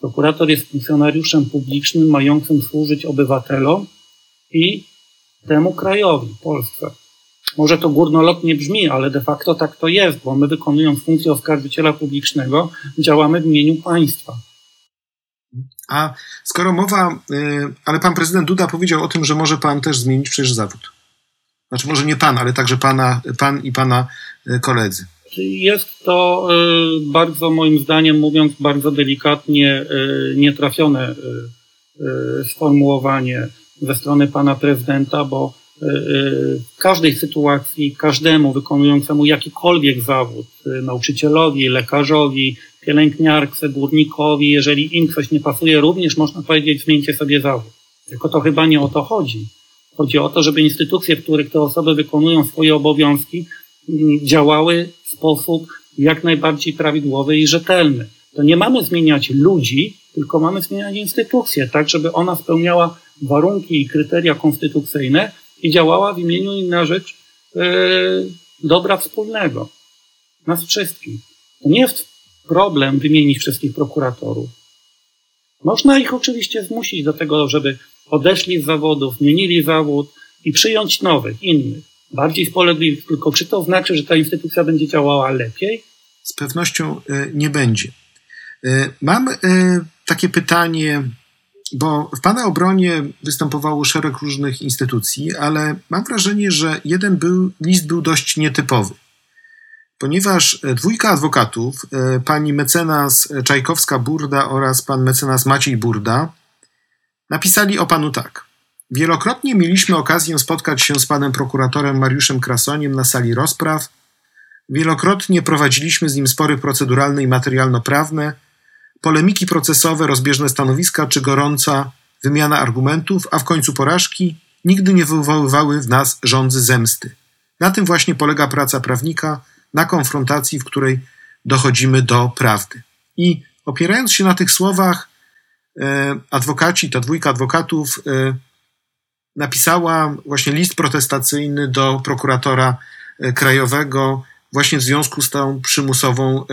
Prokurator jest funkcjonariuszem publicznym, mającym służyć obywatelom i temu krajowi, Polsce. Może to górnolotnie brzmi, ale de facto tak to jest, bo my wykonując funkcję oskarżyciela publicznego, działamy w imieniu państwa. A skoro mowa, y, ale pan prezydent Duda powiedział o tym, że może pan też zmienić przecież zawód. Znaczy może nie pan, ale także pana, pan i pana y, koledzy. Jest to y, bardzo, moim zdaniem, mówiąc bardzo delikatnie, nietrafione sformułowanie ze strony pana prezydenta, bo w każdej sytuacji, każdemu wykonującemu jakikolwiek zawód, nauczycielowi, lekarzowi, pielęgniarce, górnikowi, jeżeli im coś nie pasuje, również można powiedzieć, zmieńcie sobie zawód. Tylko to chyba nie o to chodzi. Chodzi o to, żeby instytucje, w których te osoby wykonują swoje obowiązki, mm, działały w sposób jak najbardziej prawidłowy i rzetelny. To nie mamy zmieniać ludzi, tylko mamy zmieniać instytucje, tak żeby ona spełniała warunki i kryteria konstytucyjne i działała w imieniu i na rzecz yy, dobra wspólnego. Nas wszystkich. To nie jest problem wymienić wszystkich prokuratorów. Można ich oczywiście zmusić do tego, żeby odeszli z zawodów, zmienili zawód i przyjąć nowych, innych, bardziej spolegliwych. Tylko czy to znaczy, że ta instytucja będzie działała lepiej? Z pewnością e, nie będzie. E, mam e, takie pytanie, bo w Pana obronie występowało szereg różnych instytucji, ale mam wrażenie, że jeden był, list był dość nietypowy ponieważ dwójka adwokatów, pani mecenas Czajkowska-Burda oraz pan mecenas Maciej Burda, napisali o panu tak. Wielokrotnie mieliśmy okazję spotkać się z panem prokuratorem Mariuszem Krasoniem na sali rozpraw. Wielokrotnie prowadziliśmy z nim spory proceduralne i materialno-prawne, polemiki procesowe, rozbieżne stanowiska czy gorąca wymiana argumentów, a w końcu porażki nigdy nie wywoływały w nas rządzy zemsty. Na tym właśnie polega praca prawnika – na konfrontacji, w której dochodzimy do prawdy. I opierając się na tych słowach, adwokaci, ta dwójka adwokatów e, napisała właśnie list protestacyjny do prokuratora e, krajowego właśnie w związku z tą przymusową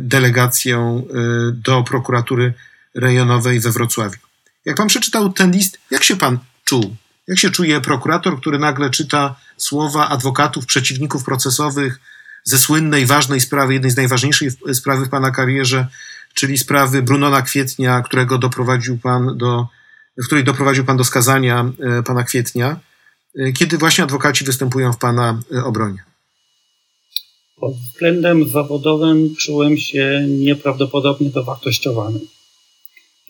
delegacją do prokuratury rejonowej we Wrocławiu. Jak pan przeczytał ten list, jak się pan czuł? Jak się czuje prokurator, który nagle czyta słowa adwokatów, przeciwników procesowych, ze słynnej, ważnej sprawy, jednej z najważniejszych sprawy w pana karierze, czyli sprawy Brunona Kwietnia, którego doprowadził pan do, w której doprowadził pan do skazania e, pana Kwietnia, e, kiedy właśnie adwokaci występują w pana e, obronie? Pod względem zawodowym czułem się nieprawdopodobnie dowartościowany.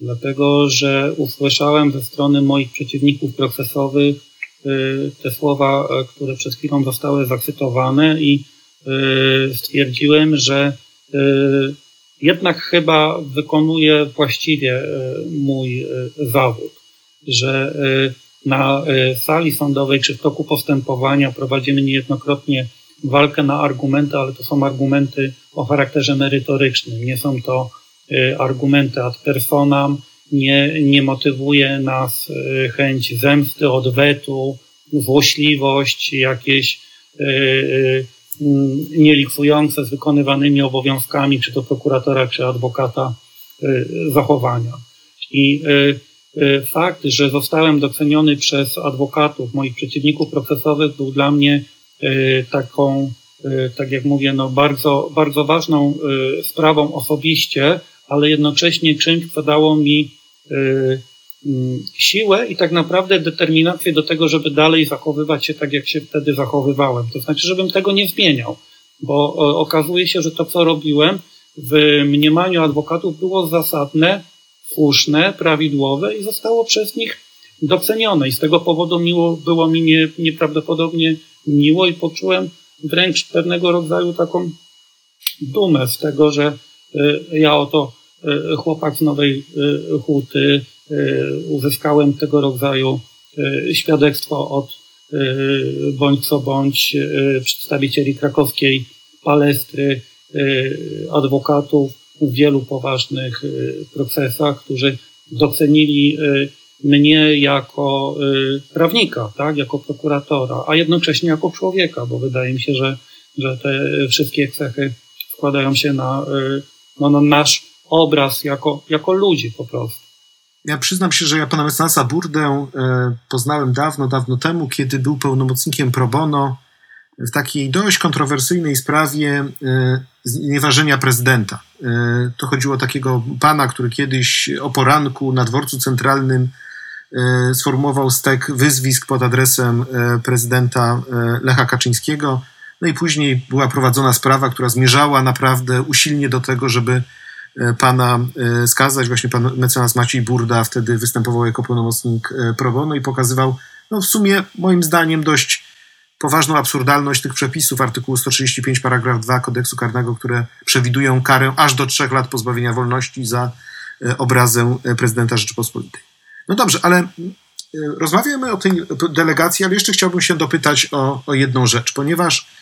Dlatego, że usłyszałem ze strony moich przeciwników procesowych te słowa, które przed chwilą zostały zacytowane i stwierdziłem, że jednak chyba wykonuję właściwie y, mój zawód, że na sali sądowej czy w toku postępowania prowadzimy niejednokrotnie walkę na argumenty, ale to są argumenty o charakterze merytorycznym. Nie są to argumenty ad personam, nie, nie motywuje nas chęć zemsty, odwetu, złośliwość, jakieś Mm, nielikwidujące z wykonywanymi obowiązkami, czy to prokuratora, czy adwokata, y, zachowania. I y, y, fakt, że zostałem doceniony przez adwokatów, moich przeciwników procesowych, był dla mnie taką, tak jak mówię, no bardzo, bardzo ważną sprawą osobiście, ale jednocześnie czymś, co dało mi siłę i tak naprawdę determinację do tego, żeby dalej zachowywać się tak, jak się wtedy zachowywałem. To znaczy, żebym tego nie zmieniał, bo okazuje się, że to, co robiłem, w mniemaniu adwokatów było zasadne, słuszne, prawidłowe i zostało przez nich docenione. I z tego powodu miło, było mi nie, nieprawdopodobnie miło i poczułem wręcz pewnego rodzaju taką dumę z tego, że e, ja oto e, chłopak z Nowej e, Huty uzyskałem tego rodzaju świadectwo od bądź co bądź przedstawicieli krakowskiej palestry, adwokatów w wielu poważnych procesach, którzy docenili mnie jako prawnika, tak, jako prokuratora, a jednocześnie jako człowieka, bo wydaje mi się, że, że te wszystkie cechy składają się na, y, no, na nasz obraz jako, jako ludzi po prostu. Ja przyznam się, że ja pana mecenasa Burdę e, poznałem dawno, dawno temu, kiedy był pełnomocnikiem pro bono w takiej dość kontrowersyjnej sprawie e, znieważenia prezydenta. E, to chodziło o takiego pana, który kiedyś o poranku na dworcu centralnym sformułował stek wyzwisk pod adresem prezydenta Lecha Kaczyńskiego. No i później była prowadzona sprawa, która zmierzała naprawdę usilnie do tego, żeby pana e, skazać. Właśnie pan mecenas Maciej Burda wtedy występował jako pełnomocnik e, pro bono i pokazywał, no w sumie moim zdaniem dość poważną absurdalność tych przepisów artykułu 135 paragraf 2 kodeksu karnego, które przewidują karę aż do trzech lat pozbawienia wolności za obrazę prezydenta Rzeczypospolitej. No dobrze, ale rozmawiamy o tej delegacji, ale jeszcze chciałbym się dopytać o, o jedną rzecz, ponieważ E,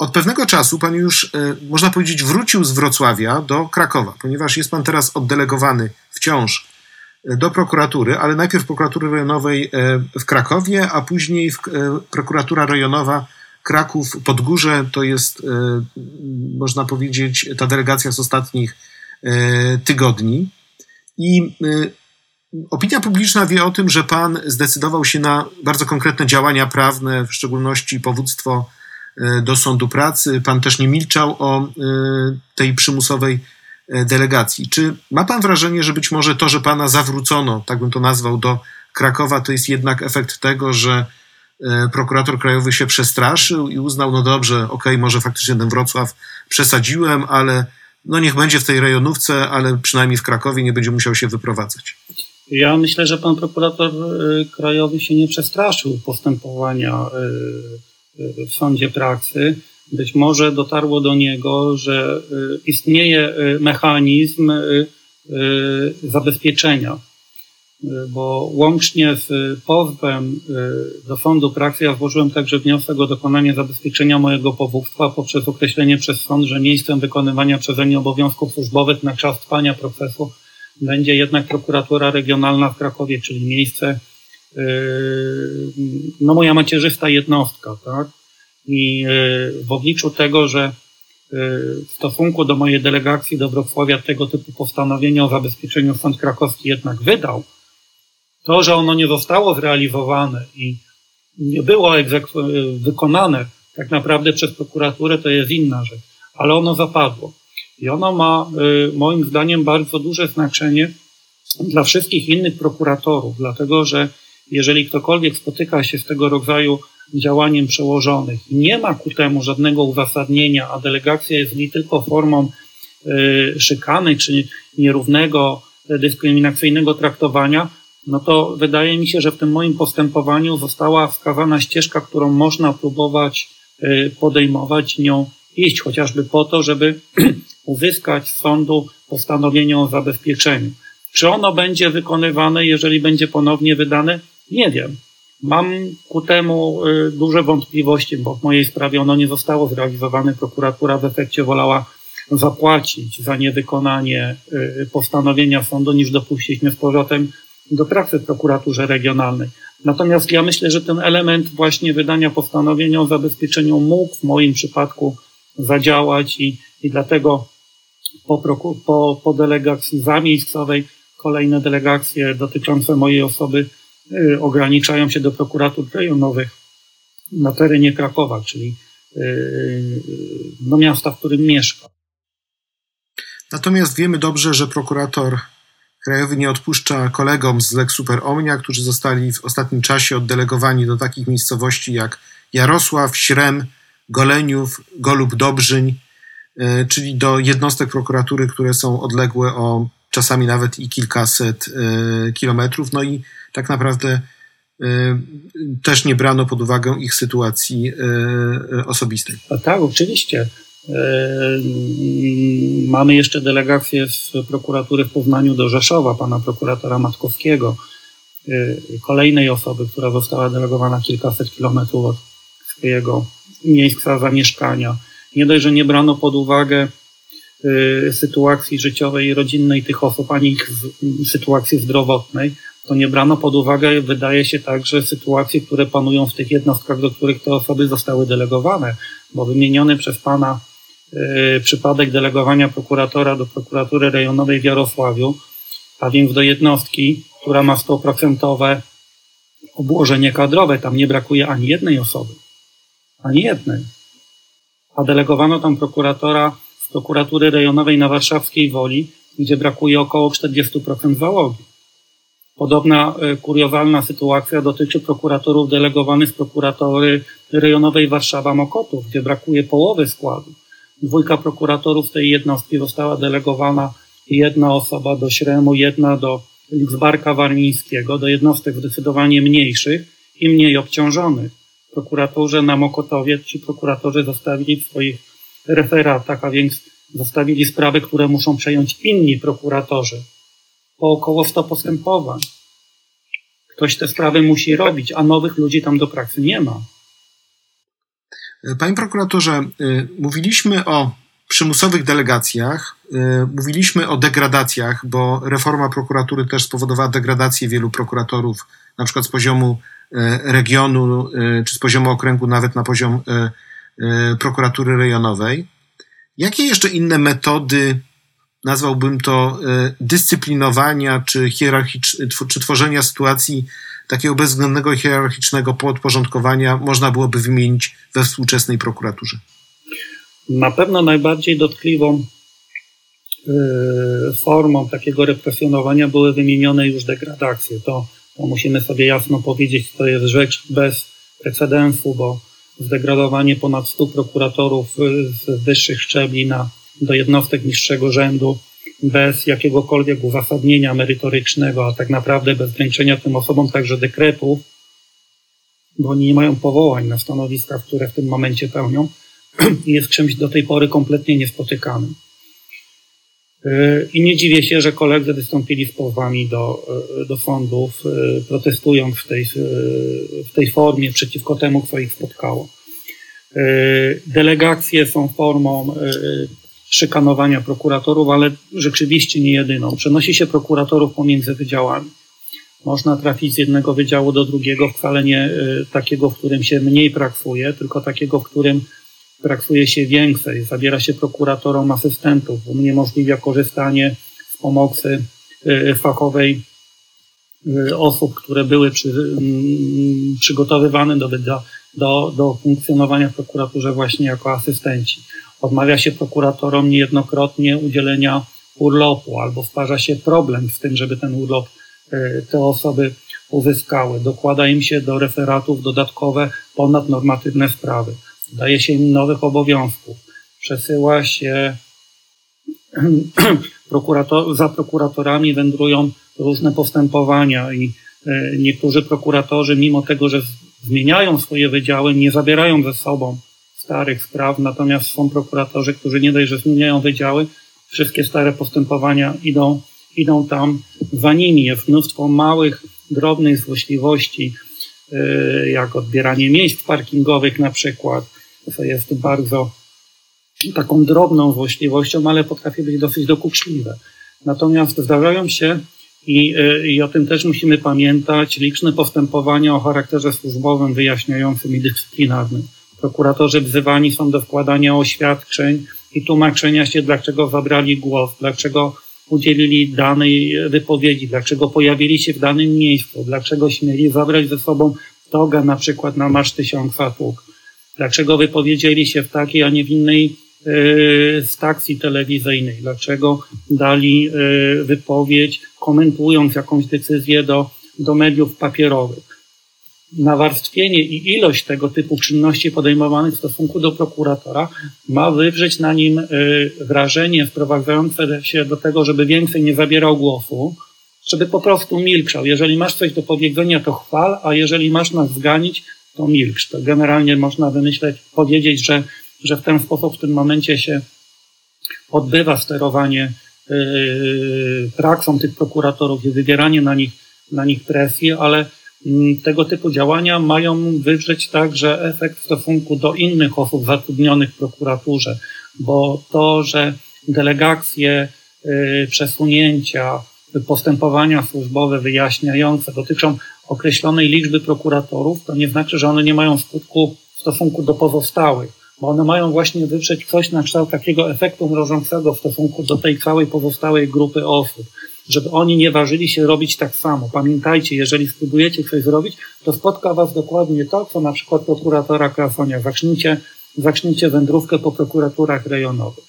od pewnego czasu pan już, e, można powiedzieć, wrócił z Wrocławia do Krakowa, ponieważ jest pan teraz oddelegowany wciąż e, do prokuratury, ale najpierw prokuratury rejonowej w Krakowie, a później prokuratura rejonowa Kraków Podgórze. To jest, można powiedzieć, ta delegacja z ostatnich tygodni. I opinia publiczna wie o tym, że pan zdecydował się na bardzo konkretne działania prawne, w szczególności powództwo E, do sądu pracy. Pan też nie milczał o e, tej przymusowej e, delegacji. Czy ma pan wrażenie, że być może to, że pana zawrócono, tak bym to nazwał, do Krakowa, to jest jednak efekt tego, że prokurator krajowy się przestraszył i uznał, no dobrze, okej, okay, może faktycznie ten Wrocław przesadziłem, ale no niech będzie w tej rejonówce, ale przynajmniej w Krakowie nie będzie musiał się wyprowadzać. Ja myślę, że pan prokurator krajowy się nie przestraszył postępowania w sądzie pracy, być może dotarło do niego, że y, istnieje y, mechanizm y, zabezpieczenia, bo łącznie z pozwem do sądu pracy ja złożyłem także wniosek o dokonanie zabezpieczenia mojego powództwa poprzez określenie przez sąd, że miejscem wykonywania przeze mnie obowiązków służbowych na czas trwania procesu będzie jednak prokuratura regionalna w Krakowie, czyli miejsce no moja macierzysta jednostka, tak? I yy, w obliczu tego, że yy, w stosunku do mojej delegacji do Wrocławia tego typu postanowienie o zabezpieczeniu Sąd Krakowski jednak wydał, to, że ono nie zostało zrealizowane i nie było wykonane tak naprawdę przez prokuraturę, to jest inna rzecz, ale ono zapadło. I ono ma moim zdaniem bardzo duże znaczenie dla wszystkich innych prokuratorów, dlatego że jeżeli ktokolwiek spotyka się z tego rodzaju działaniem przełożonych nie ma ku temu żadnego uzasadnienia, a delegacja jest nie tylko formą y, szykany czy nierównego, dyskryminacyjnego traktowania, no to wydaje mi się, że w tym moim postępowaniu została wskazana ścieżka, którą można próbować y, podejmować, nią iść, chociażby po to, żeby uzyskać z sądu postanowienie o zabezpieczeniu. Czy ono będzie wykonywane, jeżeli będzie ponownie wydane? Nie wiem. Mam ku temu y, duże wątpliwości, bo w mojej sprawie ono nie zostało zrealizowane. Prokuratura w efekcie wolała zapłacić za niewykonanie y, postanowienia sądu, niż dopuścić mnie z powrotem do pracy w prokuraturze regionalnej. Natomiast ja myślę, że ten element właśnie wydania postanowienia o zabezpieczeniu mógł w moim przypadku zadziałać i, i dlatego po, po, po delegacji zamiejscowej kolejne delegacje dotyczące mojej osoby ograniczają się do prokuratur rejonowych na terenie Krakowa, czyli y, do miasta, w którym mieszka. Natomiast wiemy dobrze, że prokurator krajowy nie odpuszcza kolegom z Lex Super Omnia, którzy zostali w ostatnim czasie oddelegowani do takich miejscowości jak Jarosław, Śrem, Goleniów, Golub Dobrzyń. czyli do jednostek prokuratury, które są odległe o czasami nawet i kilkaset kilometrów. No i tak naprawdę też nie brano pod uwagę ich sytuacji osobistej. A tak, oczywiście. Mamy jeszcze delegację z prokuratury w Poznaniu do Rzeszowa, pana prokuratora Matkowskiego, kolejnej osoby, która została delegowana kilkaset kilometrów od swojego miejsca zamieszkania. Nie dość, że nie brano pod uwagę sytuacji życiowej i rodzinnej tych osób, ani ich sytuacji zdrowotnej, to nie brano pod uwagę, wydaje się także, sytuacje, które panują w tych jednostkach, do których te osoby zostały delegowane, bo wymieniony przez Pana y, przypadek delegowania prokuratora do prokuratury rejonowej w Jarosławiu, a więc do jednostki, która ma 100% obłożenie kadrowe, tam nie brakuje ani jednej osoby, ani jednej. A delegowano tam prokuratora z prokuratury rejonowej na warszawskiej Woli, gdzie brakuje około 40% załogi. Podobna e, kuriozalna sytuacja dotyczy prokuratorów delegowanych z prokuratory rejonowej Warszawa-Mokotów, gdzie brakuje połowy składu. Dwójka prokuratorów tej jednostki została delegowana jedna osoba do Śremu, jedna do Lidzbarka Warmińskiego, do jednostek zdecydowanie mniejszych i mniej obciążonych. Prokuratorze na Mokotowie ci prokuratorzy zostawili w swoich referatach, a więc zostawili sprawy, które muszą przejąć inni prokuratorzy po około 100 postępowań. Ktoś te sprawy musi robić, a nowych ludzi tam do pracy nie ma. Panie prokuratorze, y, mówiliśmy o przymusowych delegacjach, y, mówiliśmy o degradacjach, bo reforma prokuratury też spowodowała degradację wielu prokuratorów, na przykład z poziomu regionu czy z poziomu okręgu, nawet na poziom prokuratury rejonowej. Jakie jeszcze inne metody nazwałbym to e, dyscyplinowania czy, hierarchicz, czy tworzenia sytuacji takiego bezwzględnego hierarchicznego podporządkowania można byłoby wymienić we współczesnej prokuraturze? Na pewno najbardziej dotkliwą e, formą takiego represjonowania były wymienione już degradacje. To, to musimy sobie jasno powiedzieć, to jest rzecz bez precedensu, bo zdegradowanie ponad 100 prokuratorów z wyższych szczebli na do jednostek niższego rzędu bez jakiegokolwiek uzasadnienia merytorycznego, a tak naprawdę bez wręczenia tym osobom także dekretów, bo oni nie mają powołań na stanowiska, które w tym momencie pełnią, jest czymś do tej pory kompletnie niespotykanym. Yy, I nie dziwię się, że koledzy wystąpili z pozwami do, yy, do sądów, yy, protestując w tej, w tej formie przeciwko temu, co ich spotkało. Delegacje są formą szykanowania prokuratorów, ale rzeczywiście nie jedyną. Przenosi się prokuratorów pomiędzy wydziałami. Można trafić z jednego wydziału do drugiego, wcale nie y, takiego, w którym się mniej praksuje, tylko takiego, w którym praksuje się więcej. Zabiera się prokuratorom asystentów, uniemożliwia korzystanie z pomocy y, fachowej y, osób, które były przy, mm, przygotowywane do, do, do funkcjonowania w prokuraturze właśnie jako asystenci. Odmawia się prokuratorom niejednokrotnie udzielenia urlopu albo stwarza się problem z tym, żeby ten urlop e, te osoby uzyskały. Dokłada im się do referatów dodatkowe ponadnormatywne sprawy. Daje się im nowych obowiązków. Przesyła się prokurator, za prokuratorami wędrują różne postępowania i e, niektórzy prokuratorzy, mimo tego, że zmieniają swoje wydziały, nie zabierają ze sobą starych spraw, natomiast są prokuratorzy, którzy nie dość, że zmieniają wydziały, wszystkie stare postępowania idą, idą tam za nimi. Jest mnóstwo małych, drobnych złośliwości, yy, jak odbieranie miejsc parkingowych na przykład, co jest bardzo taką drobną złośliwością, ale potrafi być dosyć dokuczliwe. Natomiast zdarzają się i, yy, i o tym też musimy pamiętać, liczne postępowania o charakterze służbowym, wyjaśniającym i dyscyplinarnym. Prokuratorzy wzywani są do wkładania oświadczeń i tłumaczenia się, dlaczego zabrali głos, dlaczego udzielili danej wypowiedzi, dlaczego pojawili się w danym miejscu, dlaczego śmieli zabrać ze sobą togę na przykład na Marsz Tysiąca Tłuk, dlaczego wypowiedzieli się w takiej, a nie w innej yy, stacji telewizyjnej, dlaczego dali yy, wypowiedź komentując jakąś decyzję do, do mediów papierowych. Nawarstwienie i ilość tego typu czynności podejmowanych w stosunku do prokuratora ma wywrzeć na nim y, wrażenie sprowadzające się do tego, żeby więcej nie zabierał głosu, żeby po prostu milczał. Jeżeli masz coś do powiedzenia, to chwal, a jeżeli masz nas zganić, to milcz. To generalnie można wymyśleć, powiedzieć, że, że w ten sposób w tym momencie się odbywa sterowanie yy, praksą tych prokuratorów i wywieranie na nich, na nich presji, ale tego typu działania mają wywrzeć także efekt w stosunku do innych osób zatrudnionych w prokuraturze, bo to, że delegacje, yy, przesunięcia, postępowania służbowe wyjaśniające dotyczą określonej liczby prokuratorów, to nie znaczy, że one nie mają skutku w stosunku do pozostałych, bo one mają właśnie wywrzeć coś na kształt takiego efektu mrożącego w stosunku do tej całej pozostałej grupy osób, żeby oni nie ważyli się robić tak samo. Pamiętajcie, jeżeli spróbujecie coś zrobić, to spotka was dokładnie to, co na przykład prokuratora Krasonia. Zacznijcie, zacznijcie wędrówkę po prokuraturach rejonowych.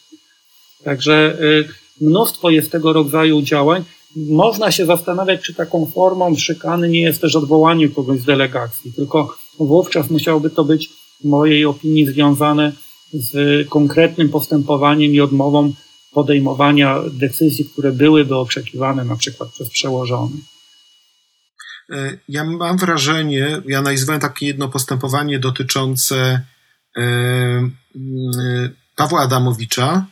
Także y, mnóstwo jest tego rodzaju działań. Można się zastanawiać, czy taką formą szykany nie jest też odwołanie kogoś z delegacji, tylko wówczas musiałoby to być w mojej opinii związane z konkretnym postępowaniem i odmową podejmowania decyzji, które byłyby oczekiwane na przykład przez przełożonych. E, ja mam wrażenie, ja nazywałem takie jedno postępowanie dotyczące e, Pawła Adamowicza,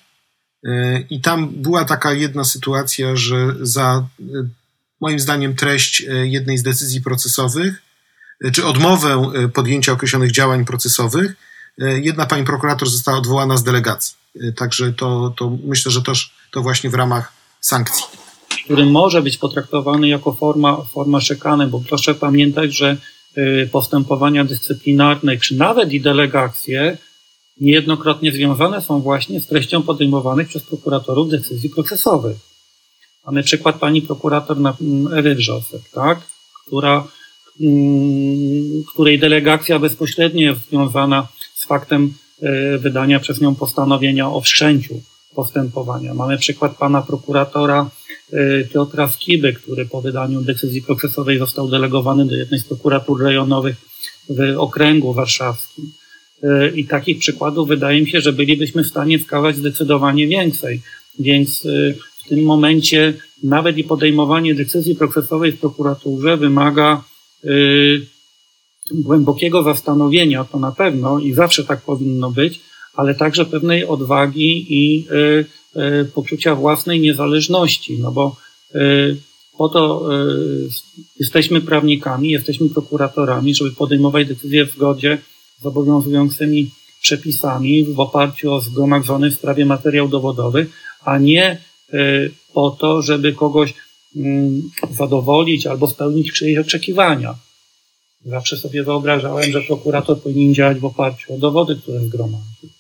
i tam była taka jedna sytuacja, że za moim zdaniem treść jednej z decyzji procesowych, czy odmowę podjęcia określonych działań procesowych, jedna pani prokurator została odwołana z delegacji. Także to, to myślę, że też to właśnie w ramach sankcji. Który może być potraktowany jako forma, forma szykany, bo proszę pamiętać, że postępowania dyscyplinarne, czy nawet i delegacje, niejednokrotnie związane są właśnie z treścią podejmowanych przez prokuratorów decyzji procesowych. Mamy przykład pani prokurator mm, Ewy Wrzosek, tak? która, mm, której delegacja bezpośrednio jest związana z faktem wydania przez nią postanowienia o wszczęciu postępowania. Mamy przykład pana prokuratora e, Piotra Skiby, który po wydaniu decyzji procesowej został delegowany do jednej z prokuratur rejonowych w okręgu warszawskim. E, I takich przykładów wydaje mi się, że bylibyśmy w stanie wskazać zdecydowanie więcej. Więc e, w tym momencie nawet i podejmowanie decyzji procesowej w prokuraturze wymaga e, głębokiego zastanowienia, to na pewno i zawsze tak powinno być, ale także pewnej odwagi i poczucia własnej niezależności, no bo po to jesteśmy prawnikami, jesteśmy prokuratorami, żeby podejmować decyzje w zgodzie z obowiązującymi przepisami w oparciu o zgromadzony w sprawie materiał dowodowy, a nie y, po to, żeby kogoś mm, zadowolić albo spełnić czyjeś oczekiwania. Zawsze sobie wyobrażałem, że prokurator powinien działać w oparciu o dowody, które zgromadzi.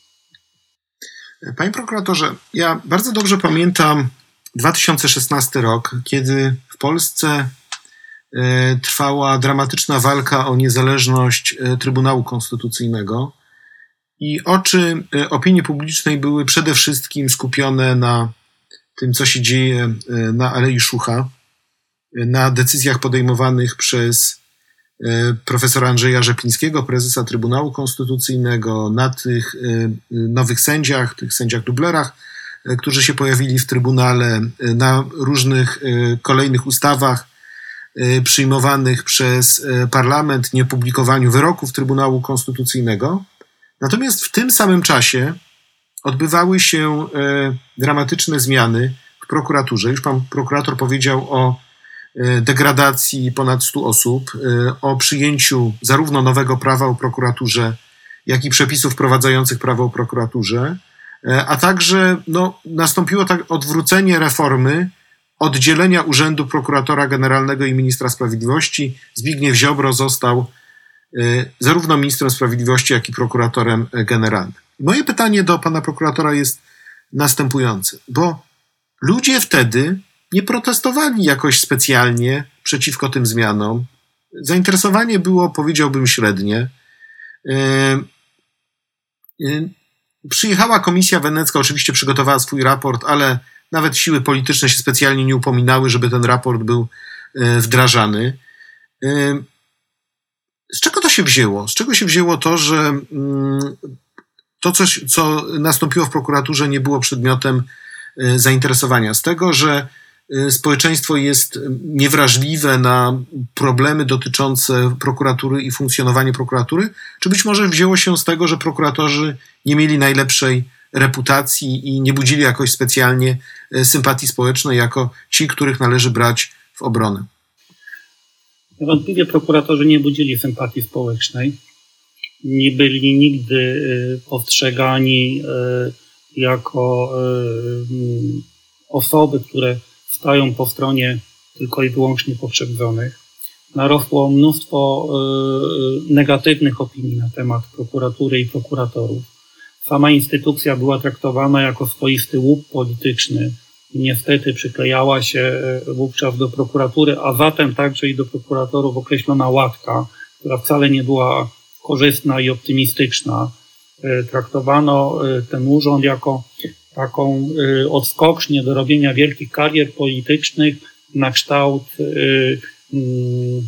Panie prokuratorze, ja bardzo dobrze pamiętam 2016 rok, kiedy w Polsce E, trwała dramatyczna walka o niezależność e, Trybunału Konstytucyjnego i oczy e, opinii publicznej były przede wszystkim skupione na tym, co się dzieje na Alei Szucha, na decyzjach podejmowanych przez profesora Andrzeja Rzeplińskiego, prezesa Trybunału Konstytucyjnego, na tych nowych sędziach, tych sędziach dublerach, którzy się pojawili w Trybunale, na różnych kolejnych ustawach, przyjmowanych przez parlament, niepublikowaniu wyroków Trybunału Konstytucyjnego. Natomiast w tym samym czasie odbywały się dramatyczne zmiany w prokuraturze. Już pan prokurator powiedział o degradacji ponad 100 osób, o przyjęciu zarówno nowego prawa o prokuraturze, jak i przepisów wprowadzających prawo o prokuraturze, a także no, nastąpiło tak odwrócenie reformy oddzielenia Urzędu Prokuratora Generalnego i Ministra Sprawiedliwości Zbigniew Ziobro został y, zarówno ministrem sprawiedliwości, jak i prokuratorem generalnym. Moje pytanie do pana prokuratora jest następujące, bo ludzie wtedy nie protestowali jakoś specjalnie przeciwko tym zmianom. Zainteresowanie było, powiedziałbym, średnie. Y, y, przyjechała Komisja Wenecka, oczywiście przygotowała swój raport, ale nawet siły polityczne się specjalnie nie upominały, żeby ten raport był e, wdrażany. E, z czego to się wzięło? Z czego się wzięło to, że mm, to, coś, co nastąpiło w prokuraturze, nie było przedmiotem zainteresowania? Z tego, że społeczeństwo jest niewrażliwe na problemy dotyczące prokuratury i funkcjonowania prokuratury? Czy być może wzięło się z tego, że prokuratorzy nie mieli najlepszej reputacji i nie budzili jakoś specjalnie sympatii społecznej jako ci, których należy brać w obronę? Niewątpliwie prokuratorzy nie budzili sympatii społecznej. Nie byli nigdy y, postrzegani y, jako y, osoby, które stają po stronie tylko i wyłącznie pokrzywdzonych. Narosło mnóstwo negatywnych opinii na temat prokuratury i prokuratorów. Sama instytucja była traktowana jako swoisty łup polityczny, niestety przyklejała się e, wówczas do prokuratury, a zatem także i do prokuratorów określona łatka, która wcale nie była korzystna i optymistyczna. E, traktowano e, ten urząd jako taką odskocznię do robienia wielkich karier politycznych na kształt mm,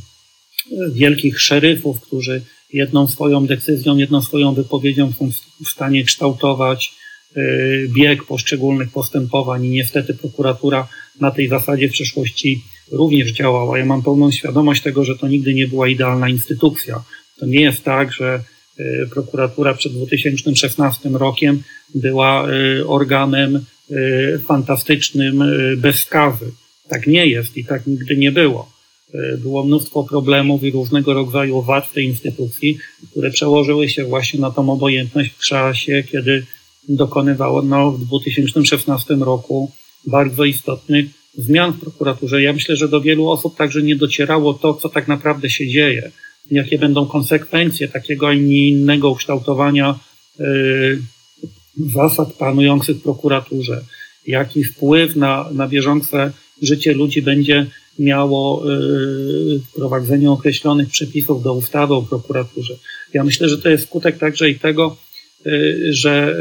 wielkich szeryfów, którzy jedną swoją decyzją, jedną swoją wypowiedzią są w stanie kształtować Y, bieg poszczególnych postępowań i niestety prokuratura na tej zasadzie w przeszłości również działała. Ja mam pełną świadomość tego, że to nigdy nie była idealna instytucja. To nie jest tak, że y, prokuratura przed 2016 rokiem była y, organem fantastycznym bez skazy. Tak nie jest i tak nigdy nie było. Było mnóstwo problemów i różnego rodzaju wad w tej instytucji, które przełożyły się właśnie na tą obojętność w czasie, kiedy dokonywało no, w 2016 roku bardzo istotnych zmian w prokuraturze. Ja myślę, że do wielu osób także nie docierało to, co tak naprawdę się dzieje, jakie będą konsekwencje takiego, a nie innego ukształtowania yy, zasad panujących w prokuraturze, jaki wpływ na, na bieżące życie ludzi będzie miało yy, wprowadzenie określonych przepisów do ustawy o prokuraturze. Ja myślę, że to jest skutek także i tego, Y, że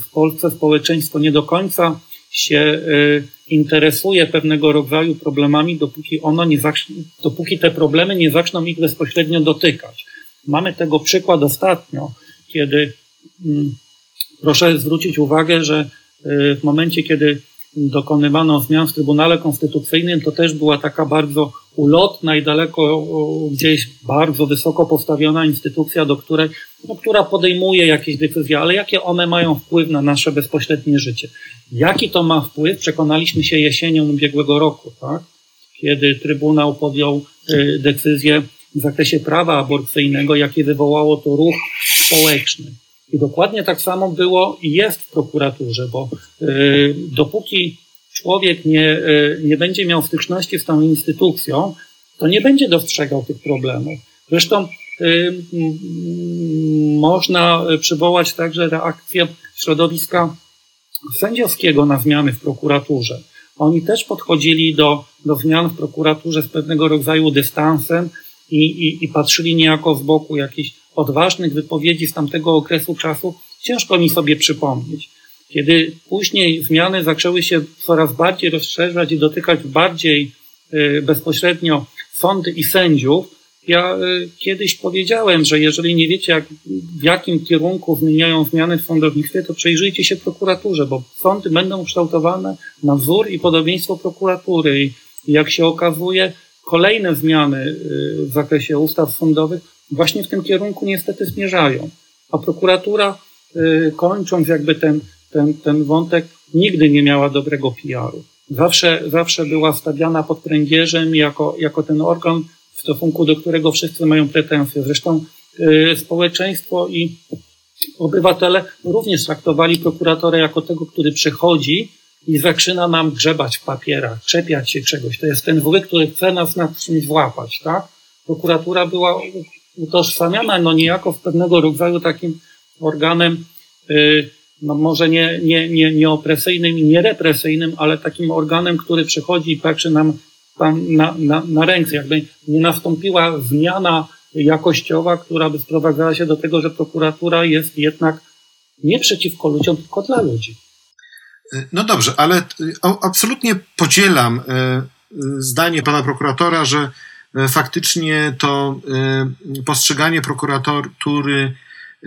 w Polsce społeczeństwo nie do końca się y, interesuje pewnego rodzaju problemami, dopóki ono nie zacznie, dopóki te problemy nie zaczną ich bezpośrednio dotykać. Mamy tego przykład ostatnio, kiedy mm, proszę zwrócić uwagę, że w momencie, kiedy dokonywano zmian w Trybunale Konstytucyjnym, to też była taka bardzo ulotna i daleko gdzieś bardzo wysoko postawiona instytucja, do której, no, która podejmuje jakieś decyzje, ale jakie one mają wpływ na nasze bezpośrednie życie? Jaki to ma wpływ? Przekonaliśmy się jesienią ubiegłego roku, tak? kiedy Trybunał podjął y, decyzję w zakresie prawa aborcyjnego, jakie wywołało to ruch społeczny. I dokładnie tak samo było i jest w prokuraturze, bo y, dopóki człowiek nie, y, nie będzie miał styczności z tą instytucją, to nie będzie dostrzegał tych problemów. Zresztą można przywołać także reakcję środowiska sędziowskiego na zmiany w prokuraturze. Oni też podchodzili do, do zmian w prokuraturze z pewnego rodzaju dystansem i, i, i patrzyli niejako z boku jakichś odważnych wypowiedzi z tamtego okresu czasu. Ciężko mi sobie przypomnieć. Kiedy później zmiany zaczęły się coraz bardziej rozszerzać i dotykać bardziej y, bezpośrednio sądy i sędziów, ja y, kiedyś powiedziałem, że jeżeli nie wiecie, jak, w jakim kierunku zmieniają zmiany w sądownictwie, to przejrzyjcie się prokuraturze, bo sądy będą ukształtowane na wzór i podobieństwo prokuratury. I jak się okazuje, kolejne zmiany y, w zakresie ustaw sądowych właśnie w tym kierunku niestety zmierzają. A prokuratura, kończąc jakby ten ten, ten wątek nigdy nie miała dobrego PR-u. Zawsze, zawsze była stawiana pod pręgierzem jako, jako ten organ, stosunku do którego wszyscy mają pretensje. Zresztą y, społeczeństwo i obywatele również traktowali prokuratora jako tego, który przychodzi i zaczyna nam grzebać w papierach, czepiać się czegoś. To jest ten zły, który chce nas na czymś złapać, tak? Prokuratura była utożsamiana no niejako w pewnego rodzaju takim organem y, no może nie, nie, nie, nie opresyjnym i nie represyjnym, ale takim organem, który przychodzi i patrzy nam tam na, na, na ręce. Jakby nie nastąpiła zmiana jakościowa, która by sprowadzała się do tego, że prokuratura jest jednak nie przeciwko ludziom, tylko dla ludzi. No dobrze, ale absolutnie podzielam e, zdanie pana prokuratora, że faktycznie to postrzeganie prokuratury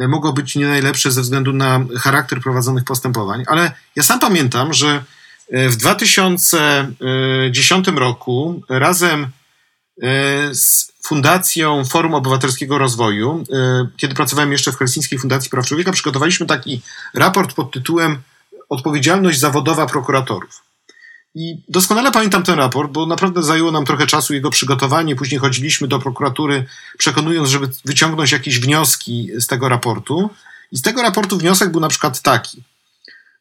mogło być nie najlepsze ze względu na charakter prowadzonych postępowań, ale ja sam pamiętam, że w 2010 roku razem z Fundacją Forum Obywatelskiego Rozwoju, kiedy pracowałem jeszcze w Helsińskiej Fundacji Praw Człowieka, przygotowaliśmy taki raport pod tytułem Odpowiedzialność zawodowa prokuratorów. I doskonale pamiętam ten raport, bo naprawdę zajęło nam trochę czasu jego przygotowanie. Później chodziliśmy do prokuratury, przekonując, żeby wyciągnąć jakieś wnioski z tego raportu. I z tego raportu wniosek był na przykład taki.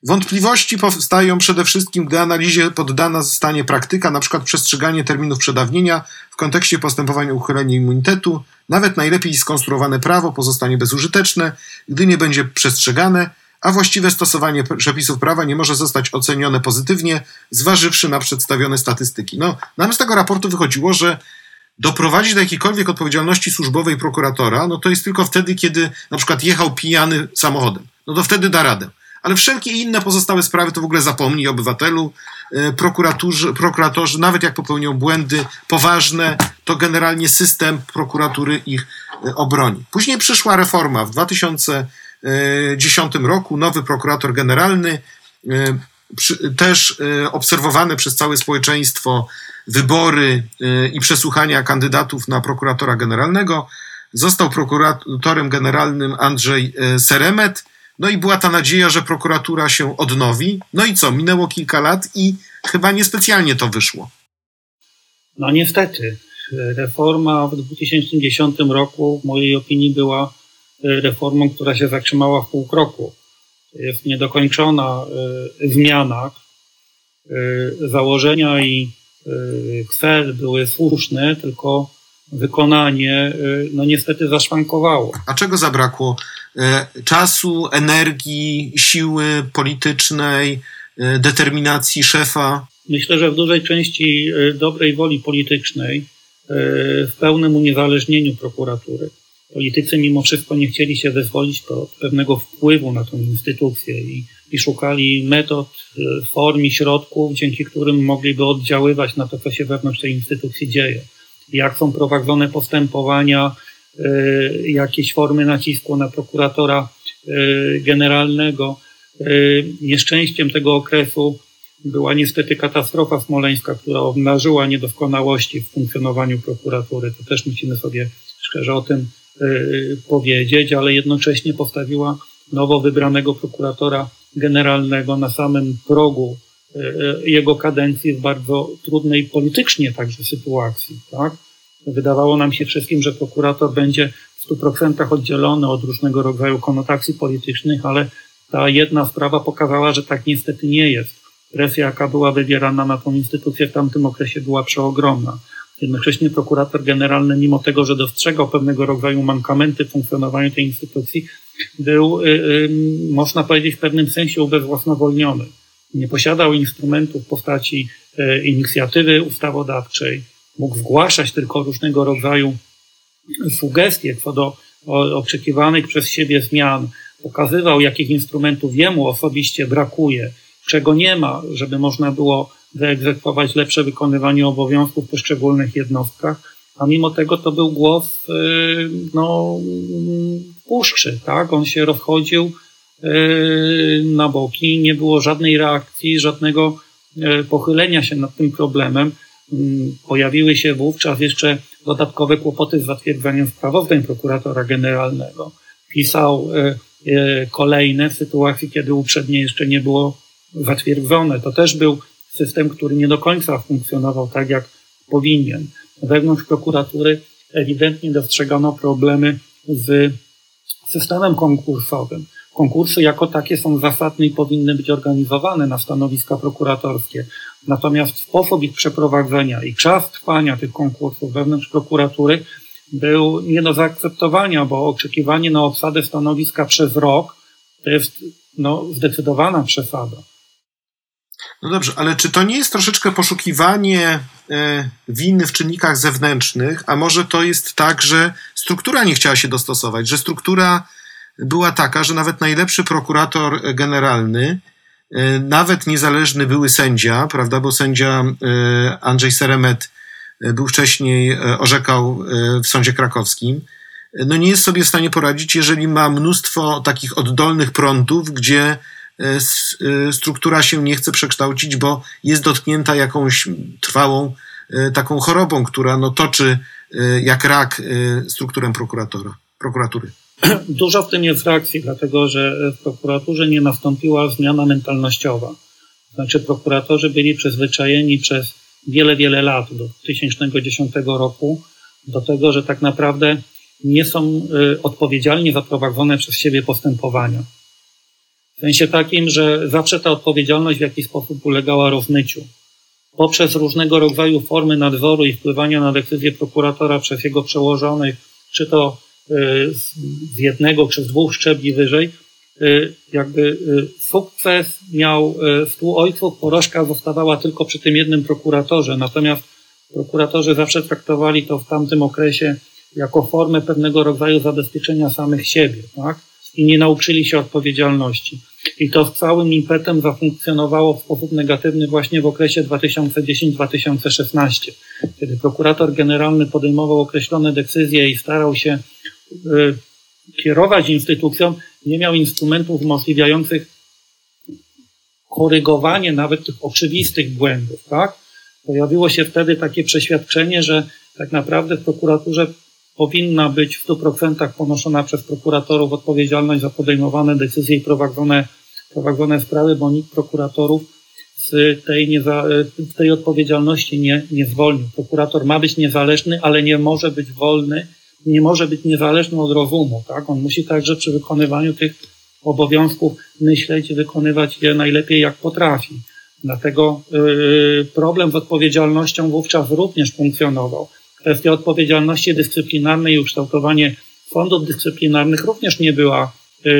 Wątpliwości powstają przede wszystkim, gdy analizie poddana zostanie praktyka, przykład przestrzeganie terminów przedawnienia w kontekście postępowania uchylenia immunitetu. Nawet najlepiej skonstruowane prawo pozostanie bezużyteczne, gdy nie będzie przestrzegane, a właściwe stosowanie przepisów prawa nie może zostać ocenione pozytywnie, zważywszy na przedstawione statystyki. No, nam z tego raportu wychodziło, że doprowadzić do jakiejkolwiek odpowiedzialności służbowej prokuratora, no to jest tylko wtedy, kiedy na przykład jechał pijany samochodem. No to wtedy da radę. Ale wszelkie inne pozostałe sprawy to w ogóle zapomnij obywatelu, e, prokuratorzy, prokuratorzy, nawet jak popełnią błędy poważne, to generalnie system prokuratury ich e, obroni. Później przyszła reforma w 2000 2010 roku nowy prokurator generalny, e, też e, obserwowane przez całe społeczeństwo wybory e, i przesłuchania kandydatów na prokuratora generalnego. Został prokuratorem generalnym Andrzej Seremet. No i była ta nadzieja, że prokuratura się odnowi. No i co? Minęło kilka lat i chyba niespecjalnie to wyszło. No niestety. Reforma w 2010 roku w mojej opinii była Y, reformą, która się zatrzymała w pół kroku. Jest niedokończona y, zmiana. Y, założenia i cel były słuszne, tylko wykonanie no niestety zaszwankowało. A czego zabrakło? Czasu, energii, siły politycznej, determinacji szefa? Myślę, że w dużej części dobrej woli politycznej, w pełnym uniezależnieniu prokuratury politycy mimo wszystko nie chcieli się wyzwolić od pewnego wpływu na tę instytucję i, i szukali metod, e, form i środków, dzięki którym mogliby oddziaływać na to, co się wewnątrz tej instytucji dzieje. Jak są prowadzone postępowania, jakieś formy nacisku na prokuratora y, generalnego. Y, nieszczęściem tego okresu była niestety katastrofa smoleńska, która obnażyła niedoskonałości w funkcjonowaniu prokuratury. To też musimy sobie szczerze o tym powiedzieć, ale jednocześnie postawiła nowo wybranego prokuratora generalnego na samym progu jego kadencji w bardzo trudnej politycznie także sytuacji. Tak? Wydawało nam się wszystkim, że prokurator będzie w 100% oddzielony od różnego rodzaju konotacji politycznych, ale ta jedna sprawa pokazała, że tak niestety nie jest. Presja, jaka była wywierana na tą instytucję w tamtym okresie, była przeogromna. Jednocześnie prokurator generalny, mimo tego, że dostrzegał pewnego rodzaju mankamenty w funkcjonowaniu tej instytucji, był, y, y, można powiedzieć, w pewnym sensie ubezwłasnowolniony. Nie posiadał instrumentów w postaci y, inicjatywy ustawodawczej, mógł zgłaszać tylko różnego rodzaju sugestie co do oczekiwanych przez siebie zmian, pokazywał, jakich instrumentów jemu osobiście brakuje, czego nie ma, żeby można było wyegzekwować lepsze wykonywanie obowiązków w poszczególnych jednostkach, a mimo tego to był głos y, no, puszczy, tak? On się rozchodził y, na boki, nie było żadnej reakcji, żadnego y, pochylenia się nad tym problemem. Pojawiły się wówczas jeszcze dodatkowe kłopoty z zatwierdzeniem sprawozdań prokuratora generalnego. Pisał kolejne w sytuacji, kiedy uprzednie jeszcze nie było zatwierdzone. To też był system, który nie do końca funkcjonował tak, jak powinien. Wewnątrz prokuratury ewidentnie dostrzegano problemy z systemem konkursowym. Konkursy jako takie są zasadne i powinny być organizowane na stanowiska prokuratorskie. Natomiast sposób ich przeprowadzenia i czas trwania tych konkursów wewnątrz prokuratury był nie do zaakceptowania, bo oczekiwanie na obsadę stanowiska przez rok to jest no, zdecydowana przesada. No dobrze, ale czy to nie jest troszeczkę poszukiwanie e, winy w czynnikach zewnętrznych, a może to jest tak, że struktura nie chciała się dostosować, że struktura była taka, że nawet najlepszy prokurator generalny, nawet niezależny były sędzia, prawda, bo sędzia e, Andrzej Seremet był wcześniej, orzekał w sądzie krakowskim, no nie jest sobie w stanie poradzić, jeżeli ma mnóstwo takich oddolnych prądów, gdzie struktura się nie chce przekształcić, bo jest dotknięta jakąś trwałą taką chorobą, która no, toczy jak rak strukturę prokuratora, prokuratury. Dużo w tym jest reakcji, dlatego że w prokuraturze nie nastąpiła zmiana mentalnościowa. Znaczy, prokuratorzy byli przyzwyczajeni przez wiele, wiele lat, do 2010 roku, do tego, że tak naprawdę nie są y, odpowiedzialnie za prowadzone przez siebie postępowania. W sensie takim, że zawsze ta odpowiedzialność w jakiś sposób ulegała rozmyciu. Poprzez różnego rodzaju formy nadzoru i wpływania na decyzje prokuratora przez jego przełożonych, czy to z jednego czy z dwóch szczebli wyżej, y, jakby y, sukces miał stu ojców, porażka zostawała tylko przy tym jednym prokuratorze. Natomiast prokuratorzy zawsze traktowali to w tamtym okresie jako formę pewnego rodzaju zabezpieczenia samych siebie, tak? I nie nauczyli się odpowiedzialności. I to z całym impetem zafunkcjonowało w sposób negatywny właśnie w okresie 2010-2016, kiedy prokurator generalny podejmował określone decyzje i starał się kierować instytucją, nie miał instrumentów umożliwiających korygowanie nawet tych oczywistych błędów, tak? Pojawiło się wtedy takie przeświadczenie, że tak naprawdę w prokuraturze powinna być w 100% ponoszona przez prokuratorów odpowiedzialność za podejmowane decyzje i prowadzone, prowadzone sprawy, bo nikt prokuratorów z tej, nieza, tej odpowiedzialności nie, nie zwolnił. Prokurator ma być niezależny, ale nie może być wolny nie może być niezależny od rozumu, tak? On musi także przy wykonywaniu tych obowiązków myśleć i wykonywać je najlepiej jak potrafi. Dlatego yy, problem z odpowiedzialnością wówczas również funkcjonował. Kwestia odpowiedzialności dyscyplinarnej i ukształtowanie sądów dyscyplinarnych również nie była yy,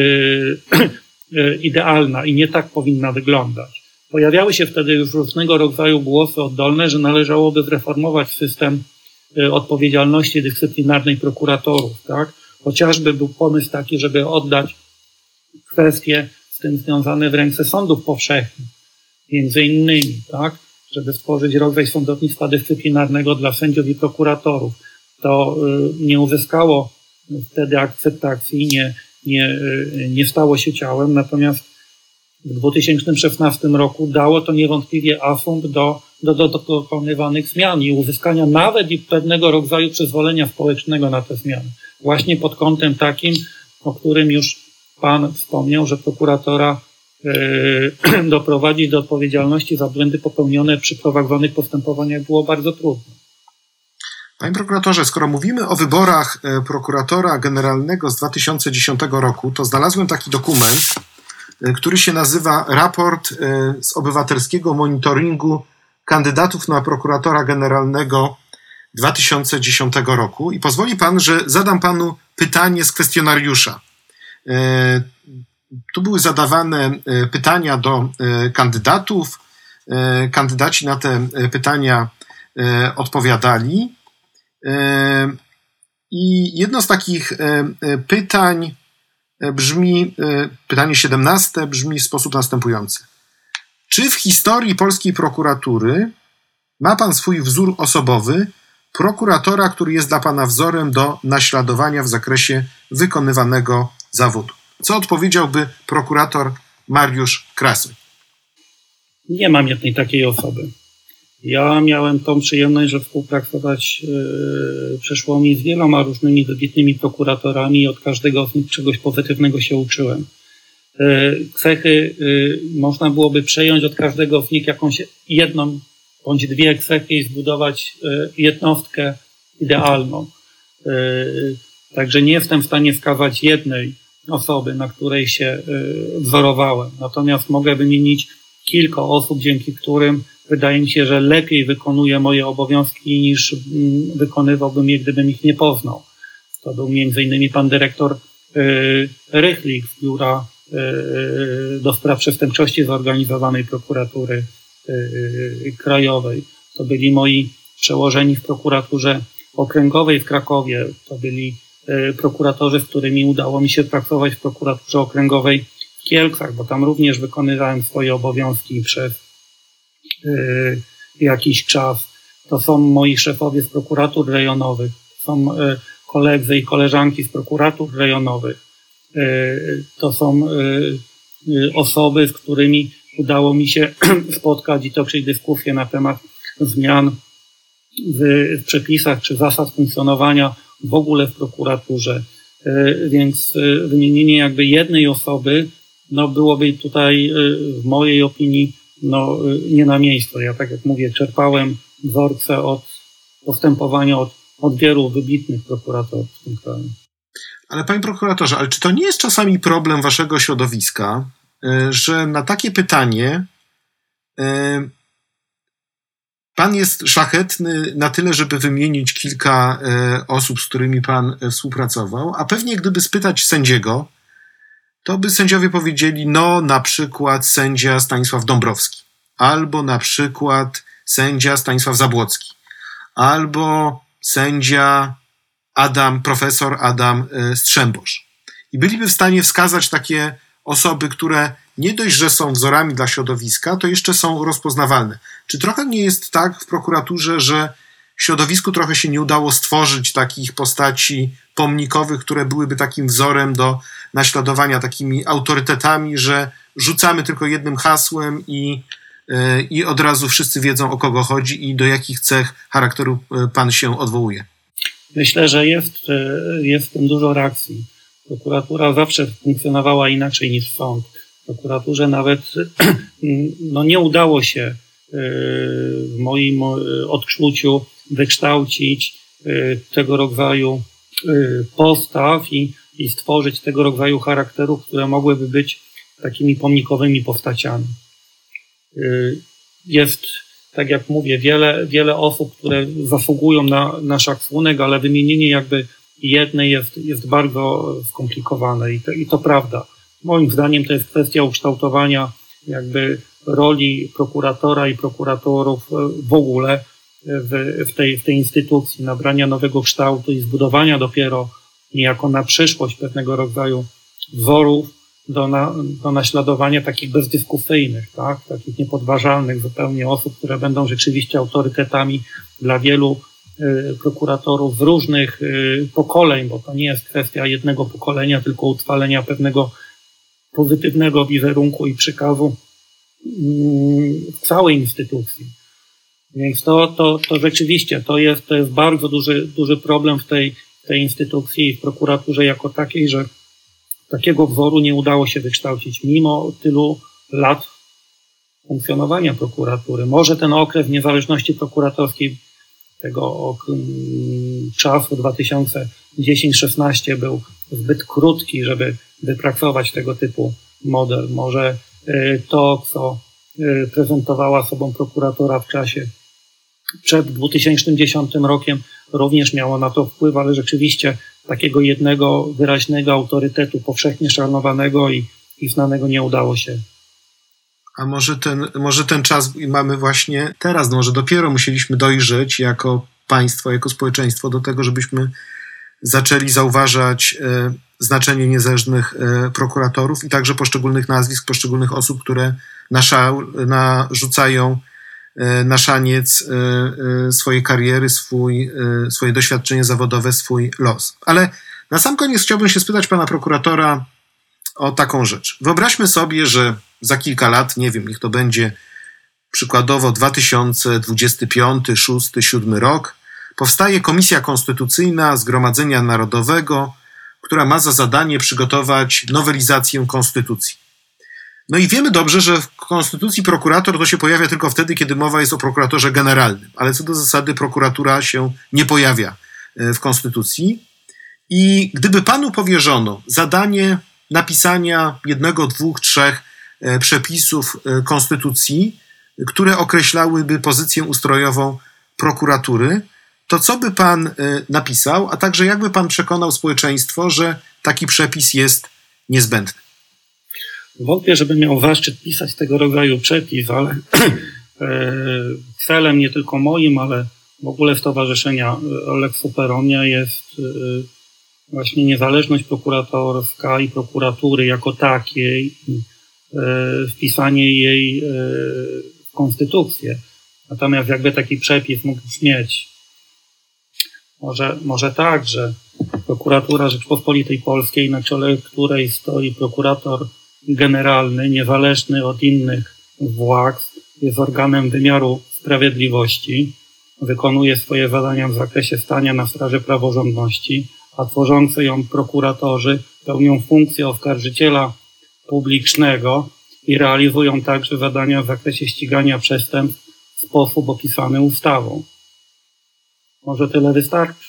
yy, idealna i nie tak powinna wyglądać. Pojawiały się wtedy już różnego rodzaju głosy oddolne, że należałoby zreformować system odpowiedzialności dyscyplinarnej prokuratorów, tak? Chociażby był pomysł taki, żeby oddać kwestie z tym związane w ręce sądów powszechnych, między innymi, tak? Żeby stworzyć rodzaj sądownictwa dyscyplinarnego dla sędziów i prokuratorów. To y, nie uzyskało wtedy akceptacji, nie, nie, y, nie stało się ciałem, natomiast w 2016 roku dało to niewątpliwie afund do do, do, do dokonywanych zmian i uzyskania nawet i pewnego rodzaju przyzwolenia społecznego na te zmiany. Właśnie pod kątem takim, o którym już Pan wspomniał, że prokuratora yy, doprowadzić do odpowiedzialności za błędy popełnione przy prowadzonych postępowaniach było bardzo trudno. Panie prokuratorze, skoro mówimy o wyborach e, prokuratora generalnego z 2010 roku, to znalazłem taki dokument, e, który się nazywa Raport e, z obywatelskiego monitoringu kandydatów na prokuratora generalnego 2010 roku i pozwoli pan, że zadam panu pytanie z kwestionariusza. E, tu były zadawane e, pytania do e, kandydatów. Kandydaci na te pytania odpowiadali. I jedno z takich pytań brzmi, pytanie 17 brzmi w sposób następujący. Czy w historii polskiej prokuratury ma pan swój wzór osobowy, prokuratora, który jest dla pana wzorem do naśladowania w zakresie wykonywanego zawodu? Co odpowiedziałby prokurator Mariusz Krasy? Nie mam jednej takiej osoby. Ja miałem tą przyjemność, że współpracować yy, przeszło mi z wieloma różnymi wybitnymi prokuratorami i od każdego z nich czegoś pozytywnego się uczyłem. E, cechy e, można byłoby przejąć od każdego z nich jakąś jedną bądź dwie cechy i zbudować e, jednostkę idealną. Także nie jestem w stanie wskazać jednej osoby, na której się wzorowałem. Natomiast mogę wymienić kilka osób, dzięki którym wydaje mi się, że lepiej wykonuję moje obowiązki niż wykonywałbym je, gdybym ich nie poznał. To był między innymi pan dyrektor Rychlik z biura E, do spraw przestępczości zorganizowanej prokuratury e, krajowej. To byli moi przełożeni w prokuraturze okręgowej w Krakowie. To byli e, prokuratorzy, z którymi udało mi się pracować w prokuraturze okręgowej w Kielcach, bo tam również wykonywałem swoje obowiązki przez jakiś czas. to są moi szefowie z prokuratur rejonowych, są koledzy i koleżanki z prokuratur rejonowych, to są osoby, z którymi udało mi się spotkać i toczyć dyskusję na temat zmian w przepisach czy zasad funkcjonowania w ogóle w prokuraturze. E, więc e, wymienienie jakby jednej osoby no byłoby tutaj e, w mojej opinii no, nie na miejscu. Ja tak jak mówię, czerpałem wzorce od postępowania od, od wielu wybitnych prokuratorów w tym kraju. Ale panie prokuratorze, ale czy to nie jest czasami problem waszego środowiska, że na takie pytanie Pan jest szlachetny na tyle, żeby wymienić kilka e, osób, z którymi pan e, współpracował, a pewnie gdyby spytać sędziego, to by sędziowie powiedzieli, no na przykład sędzia Stanisław Dąbrowski, albo na przykład sędzia Stanisław Zabłocki, albo sędzia Adam, profesor Adam e, Strzembosz. I byliby w stanie wskazać takie osoby, które nie dość, że są wzorami dla środowiska, to jeszcze są rozpoznawalne. Czy trochę nie jest tak w prokuraturze, że środowisku trochę się nie udało stworzyć takich postaci pomnikowych, które byłyby takim wzorem do naśladowania, takimi autorytetami, że rzucamy tylko jednym hasłem i, e, i od razu wszyscy wiedzą o kogo chodzi i do jakich cech charakteru e, pan się odwołuje? Myślę, że jest, e, jest w tym dużo reakcji. Prokuratura zawsze funkcjonowała inaczej niż sąd prokuraturze nawet no, nie udało się e, w moim e, odczuciu wykształcić tego rodzaju postaw i, i stworzyć tego rodzaju charakterów, które mogłyby być takimi pomnikowymi postaciami. Jest, tak jak mówię, wiele, wiele osób, które zasługują na nasz szacunek, ale wymienienie jakby jednej jest, jest bardzo skomplikowane i to, i to prawda. Moim zdaniem to jest kwestia ukształtowania jakby roli prokuratora i prokuratorów e, w ogóle w, w, tej, w tej instytucji, nabrania nowego kształtu i zbudowania dopiero niejako na przyszłość pewnego rodzaju wzorów do, na, do naśladowania takich bezdyskusyjnych, tak? takich niepodważalnych zupełnie osób, które będą rzeczywiście autorytetami dla wielu y, prokuratorów z różnych y, pokoleń, bo to nie jest kwestia jednego pokolenia, tylko utrwalenia pewnego pozytywnego wizerunku i przekazu w całej instytucji. Więc to, to, to rzeczywiście to jest, to jest bardzo duży, duży problem w tej, tej instytucji i w prokuraturze jako takiej, że takiego wzoru nie udało się wykształcić mimo tylu lat funkcjonowania prokuratury. Może ten okres niezależności prokuratorskiej tego czasu 2010-16 był zbyt krótki, żeby wypracować tego typu model. Może y, to, co y, prezentowała sobą prokuratora w czasie przed 2010 rokiem, również miało na to wpływ, ale rzeczywiście takiego jednego wyraźnego autorytetu powszechnie szanowanego i, i znanego nie udało się. A może ten, może ten czas mamy właśnie teraz, no może dopiero musieliśmy dojrzeć jako państwo, jako społeczeństwo do tego, żebyśmy zaczęli zauważać e, znaczenie niezależnych e, prokuratorów i także poszczególnych nazwisk, poszczególnych osób, które nasza, narzucają na szaniec e, swojej kariery, swój, swoje doświadczenie zawodowe, swój los. Ale na sam koniec chciałbym się spytać pana prokuratora o taką rzecz. Wyobraźmy sobie, że za kilka lat, nie wiem, niech to będzie przykładowo 2025, 6, 7 rok, powstaje Komisja Konstytucyjna Zgromadzenia Narodowego, która ma za zadanie przygotować nowelizację konstytucji. No i wiemy dobrze, że w konstytucji prokurator to się pojawia tylko wtedy, kiedy mowa jest o prokuratorze generalnym, ale co do zasady prokuratura się nie pojawia e, w konstytucji. I gdyby panu powierzono zadanie napisania jednego, dwóch, trzech e, przepisów e, konstytucji, które określałyby pozycję ustrojową prokuratury, to co by pan napisał, a także jakby pan przekonał społeczeństwo, że taki przepis jest niezbędny? Wątpię, żeby miał zaszczyt pisać tego rodzaju przepis, ale e, celem nie tylko moim, ale w ogóle Stowarzyszenia e, Lex Superonia jest e, właśnie niezależność prokuratorska i prokuratury jako takiej, wpisanie jej w konstytucję. Natomiast jakby taki przepis mógł istnieć, może, może tak, że prokuratura Rzeczpospolitej Polskiej, na czele której stoi prokurator generalny, niezależny od innych władz, jest organem wymiaru sprawiedliwości, wykonuje swoje zadania w zakresie stania na straży praworządności, a tworzący ją prokuratorzy pełnią funkcję oskarżyciela publicznego i realizują także zadania w zakresie ścigania przestępstw w sposób opisany ustawą. Może tyle wystarczy?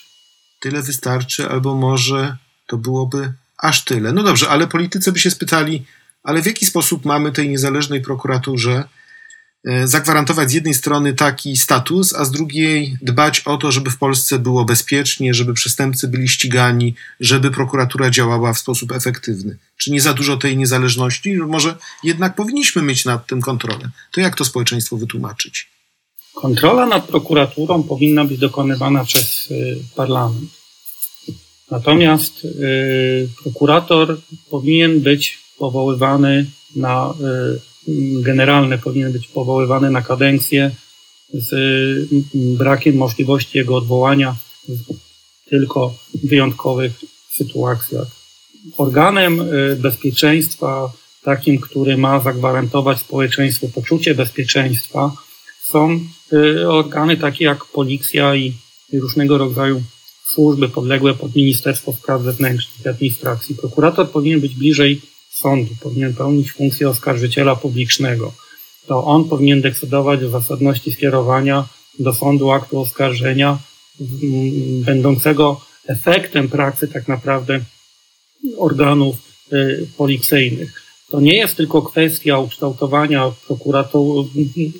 Tyle wystarczy, albo może to byłoby aż tyle. No dobrze, ale politycy by się spytali, ale w jaki sposób mamy tej niezależnej prokuraturze e, zagwarantować z jednej strony taki status, a z drugiej dbać o to, żeby w Polsce było bezpiecznie, żeby przestępcy byli ścigani, żeby prokuratura działała w sposób efektywny? Czy nie za dużo tej niezależności? Może jednak powinniśmy mieć nad tym kontrolę. To jak to społeczeństwo wytłumaczyć? Kontrola nad prokuraturą powinna być dokonywana przez y, parlament. Natomiast y, prokurator powinien być powoływany na, y, generalny powinien być powoływany na kadencję z brakiem możliwości jego odwołania w tylko wyjątkowych sytuacjach. Organem bezpieczeństwa, takim, który ma zagwarantować społeczeństwu poczucie bezpieczeństwa, są y, organy takie jak policja i różnego rodzaju służby podległe pod Ministerstwo Spraw Wewnętrznych i Administracji. Prokurator powinien być bliżej sądu, powinien pełnić funkcję oskarżyciela publicznego. To on powinien decydować o zasadności skierowania do sądu aktu oskarżenia, będącego efektem pracy tak naprawdę organów y, policyjnych to nie jest tylko kwestia ukształtowania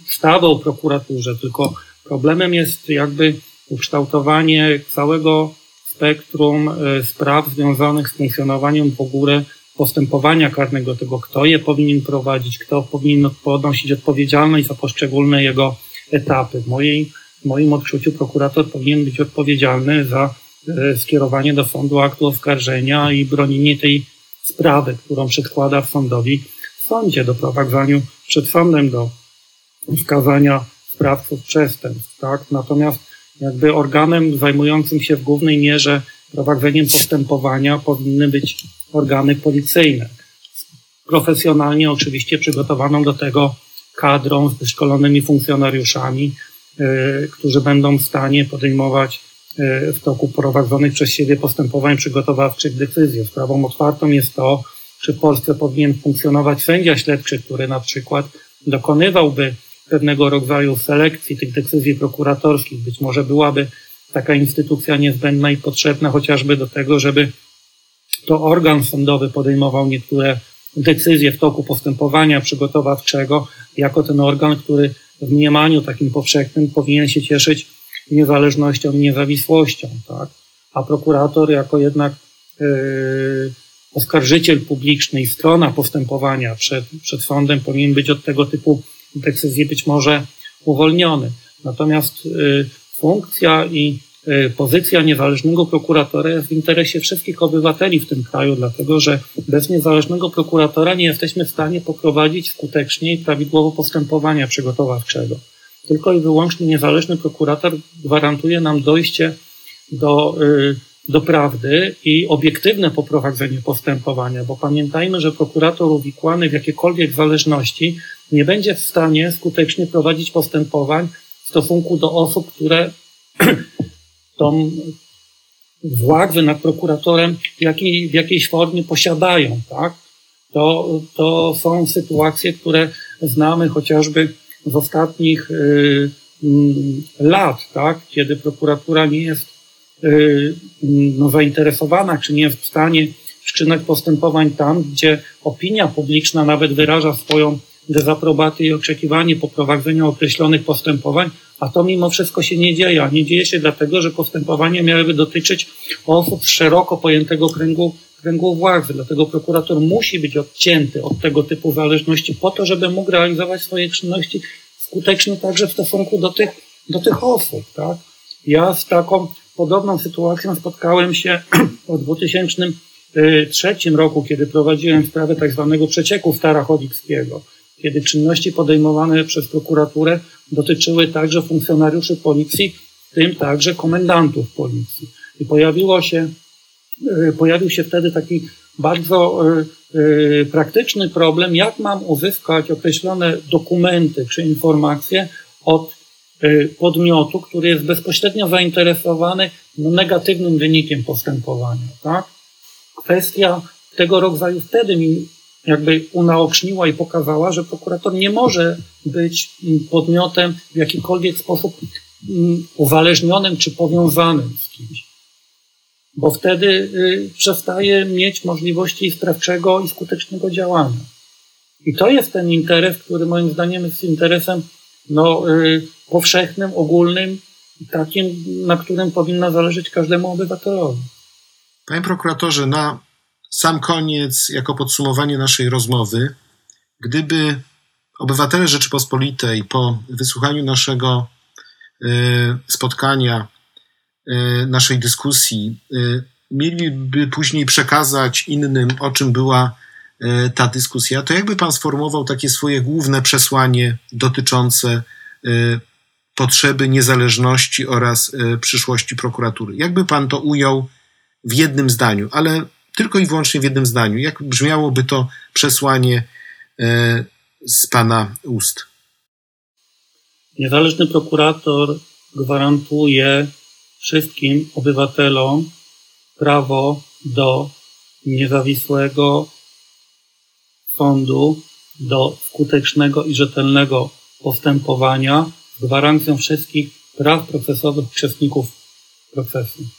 ustawy o prokuraturze, tylko problemem jest jakby ukształtowanie całego spektrum e, spraw związanych z funkcjonowaniem w ogóle postępowania karnego, tego kto je powinien prowadzić, kto powinien ponosić odpowiedzialność za poszczególne jego etapy. W, mojej, w moim odczuciu prokurator powinien być odpowiedzialny za e, skierowanie do sądu aktu oskarżenia i bronienie tej sprawy, którą przedkłada sądowi w sądzie, doprowadzaniu przed sądem do wskazania sprawców przestępstw, tak? Natomiast jakby organem zajmującym się w głównej mierze prowadzeniem postępowania powinny być organy policyjne. Profesjonalnie oczywiście przygotowaną do tego kadrą z wyszkolonymi funkcjonariuszami, yy, którzy będą w stanie podejmować E, w toku prowadzonych przez siebie postępowań przygotowawczych decyzji. Sprawą otwartą jest to, czy w Polsce powinien funkcjonować sędzia śledczy, który na przykład dokonywałby pewnego rodzaju selekcji tych decyzji prokuratorskich. Być może byłaby taka instytucja niezbędna i potrzebna chociażby do tego, żeby to organ sądowy podejmował niektóre decyzje w toku postępowania przygotowawczego, jako ten organ, który w mniemaniu takim powszechnym powinien się cieszyć niezależnością niezawisłością, tak? A prokurator jako jednak yy, oskarżyciel publiczny i strona postępowania przed, przed sądem powinien być od tego typu decyzji być może uwolniony. Natomiast yy, funkcja i pozycja niezależnego prokuratora jest w interesie wszystkich obywateli w tym kraju, dlatego że bez niezależnego prokuratora nie jesteśmy w stanie poprowadzić skutecznie i prawidłowo postępowania przygotowawczego. Tylko i wyłącznie niezależny prokurator gwarantuje nam dojście do, y, do prawdy i obiektywne poprowadzenie postępowania, bo pamiętajmy, że prokurator uwikłany w jakiekolwiek zależności nie będzie w stanie skutecznie prowadzić postępowań w stosunku do osób, które tą władzę nad prokuratorem w, jakiej, w jakiejś formie posiadają, tak? To, to są sytuacje, które znamy chociażby z ostatnich y, mm, lat, tak, kiedy prokuratura nie jest y, no, zainteresowana, czy nie jest w stanie wszczynać postępowań tam, gdzie opinia publiczna nawet wyraża swoją dezaprobatę i oczekiwanie poprowadzenia określonych postępowań, a to mimo wszystko się nie dzieje. A nie dzieje się dlatego, że postępowania miałyby dotyczyć osób z szeroko pojętego kręgu, kręgu władzy. Dlatego prokurator musi być odcięty od tego typu zależności po to, żeby mógł realizować swoje czynności skutecznie także w stosunku do tych, do tych osób. Tak? Ja z taką podobną sytuacją spotkałem się w 2003 roku, kiedy prowadziłem sprawę tak zwanego przecieku Starachodzickiego. Kiedy czynności podejmowane przez prokuraturę dotyczyły także funkcjonariuszy policji, w tym także komendantów policji. I pojawiło się, e, pojawił się wtedy taki bardzo e, e, praktyczny problem, jak mam uzyskać określone dokumenty czy informacje od podmiotu, który jest bezpośrednio zainteresowany no, negatywnym wynikiem postępowania. Tak? Kwestia tego rodzaju wtedy mi jakby unaoczniła i pokazała, że prokurator nie może być podmiotem w jakikolwiek sposób uzależnionym czy powiązanym z kimś. Bo wtedy y, przestaje mieć możliwości sprawczego i skutecznego działania. I to jest ten interes, który moim zdaniem jest interesem no, y, powszechnym, ogólnym, takim, na którym powinno zależeć każdemu obywatelowi. Panie prokuratorze, na sam koniec, jako podsumowanie naszej rozmowy, gdyby obywatele Rzeczypospolitej po wysłuchaniu naszego y, spotkania, y, naszej dyskusji, y, mieliby później przekazać innym, o czym była ta dyskusja, to jakby pan sformułował takie swoje główne przesłanie dotyczące potrzeby niezależności oraz przyszłości prokuratury? Jakby pan to ujął w jednym zdaniu, ale tylko i wyłącznie w jednym zdaniu. Jak brzmiałoby to przesłanie e, z Pana ust? Niezależny prokurator gwarantuje wszystkim obywatelom prawo do niezawisłego sądu, do skutecznego i rzetelnego postępowania z gwarancją wszystkich praw procesowych uczestników procesu.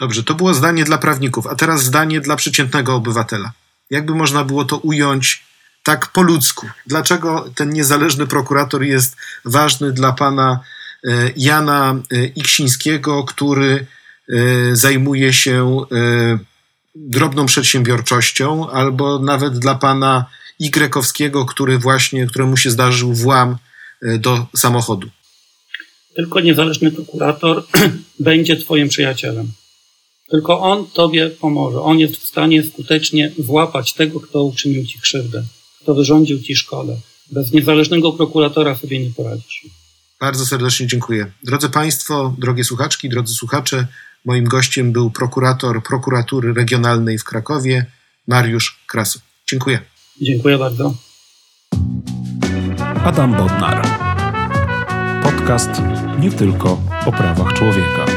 Dobrze, to było zdanie dla prawników, a teraz zdanie dla przeciętnego obywatela. Jakby można było to ująć tak po ludzku? Dlaczego ten niezależny prokurator jest ważny dla pana e, Jana e, Iksińskiego, który e, zajmuje się drobną przedsiębiorczością, albo nawet dla pana Y, który właśnie, któremu się zdarzył włam do samochodu? Tylko niezależny prokurator będzie twoim przyjacielem. Tylko on tobie pomoże. On jest w stanie skutecznie złapać tego, kto uczynił ci krzywdę, kto wyrządził ci szkodę. Bez niezależnego prokuratora sobie nie poradzisz. Bardzo serdecznie dziękuję. Drodzy Państwo, drogie słuchaczki, drodzy słuchacze, moim gościem był prokurator prokuratury regionalnej w Krakowie, Mariusz Krasu. Dziękuję. Dziękuję bardzo. Adam Bodnar. Podcast nie tylko o prawach człowieka.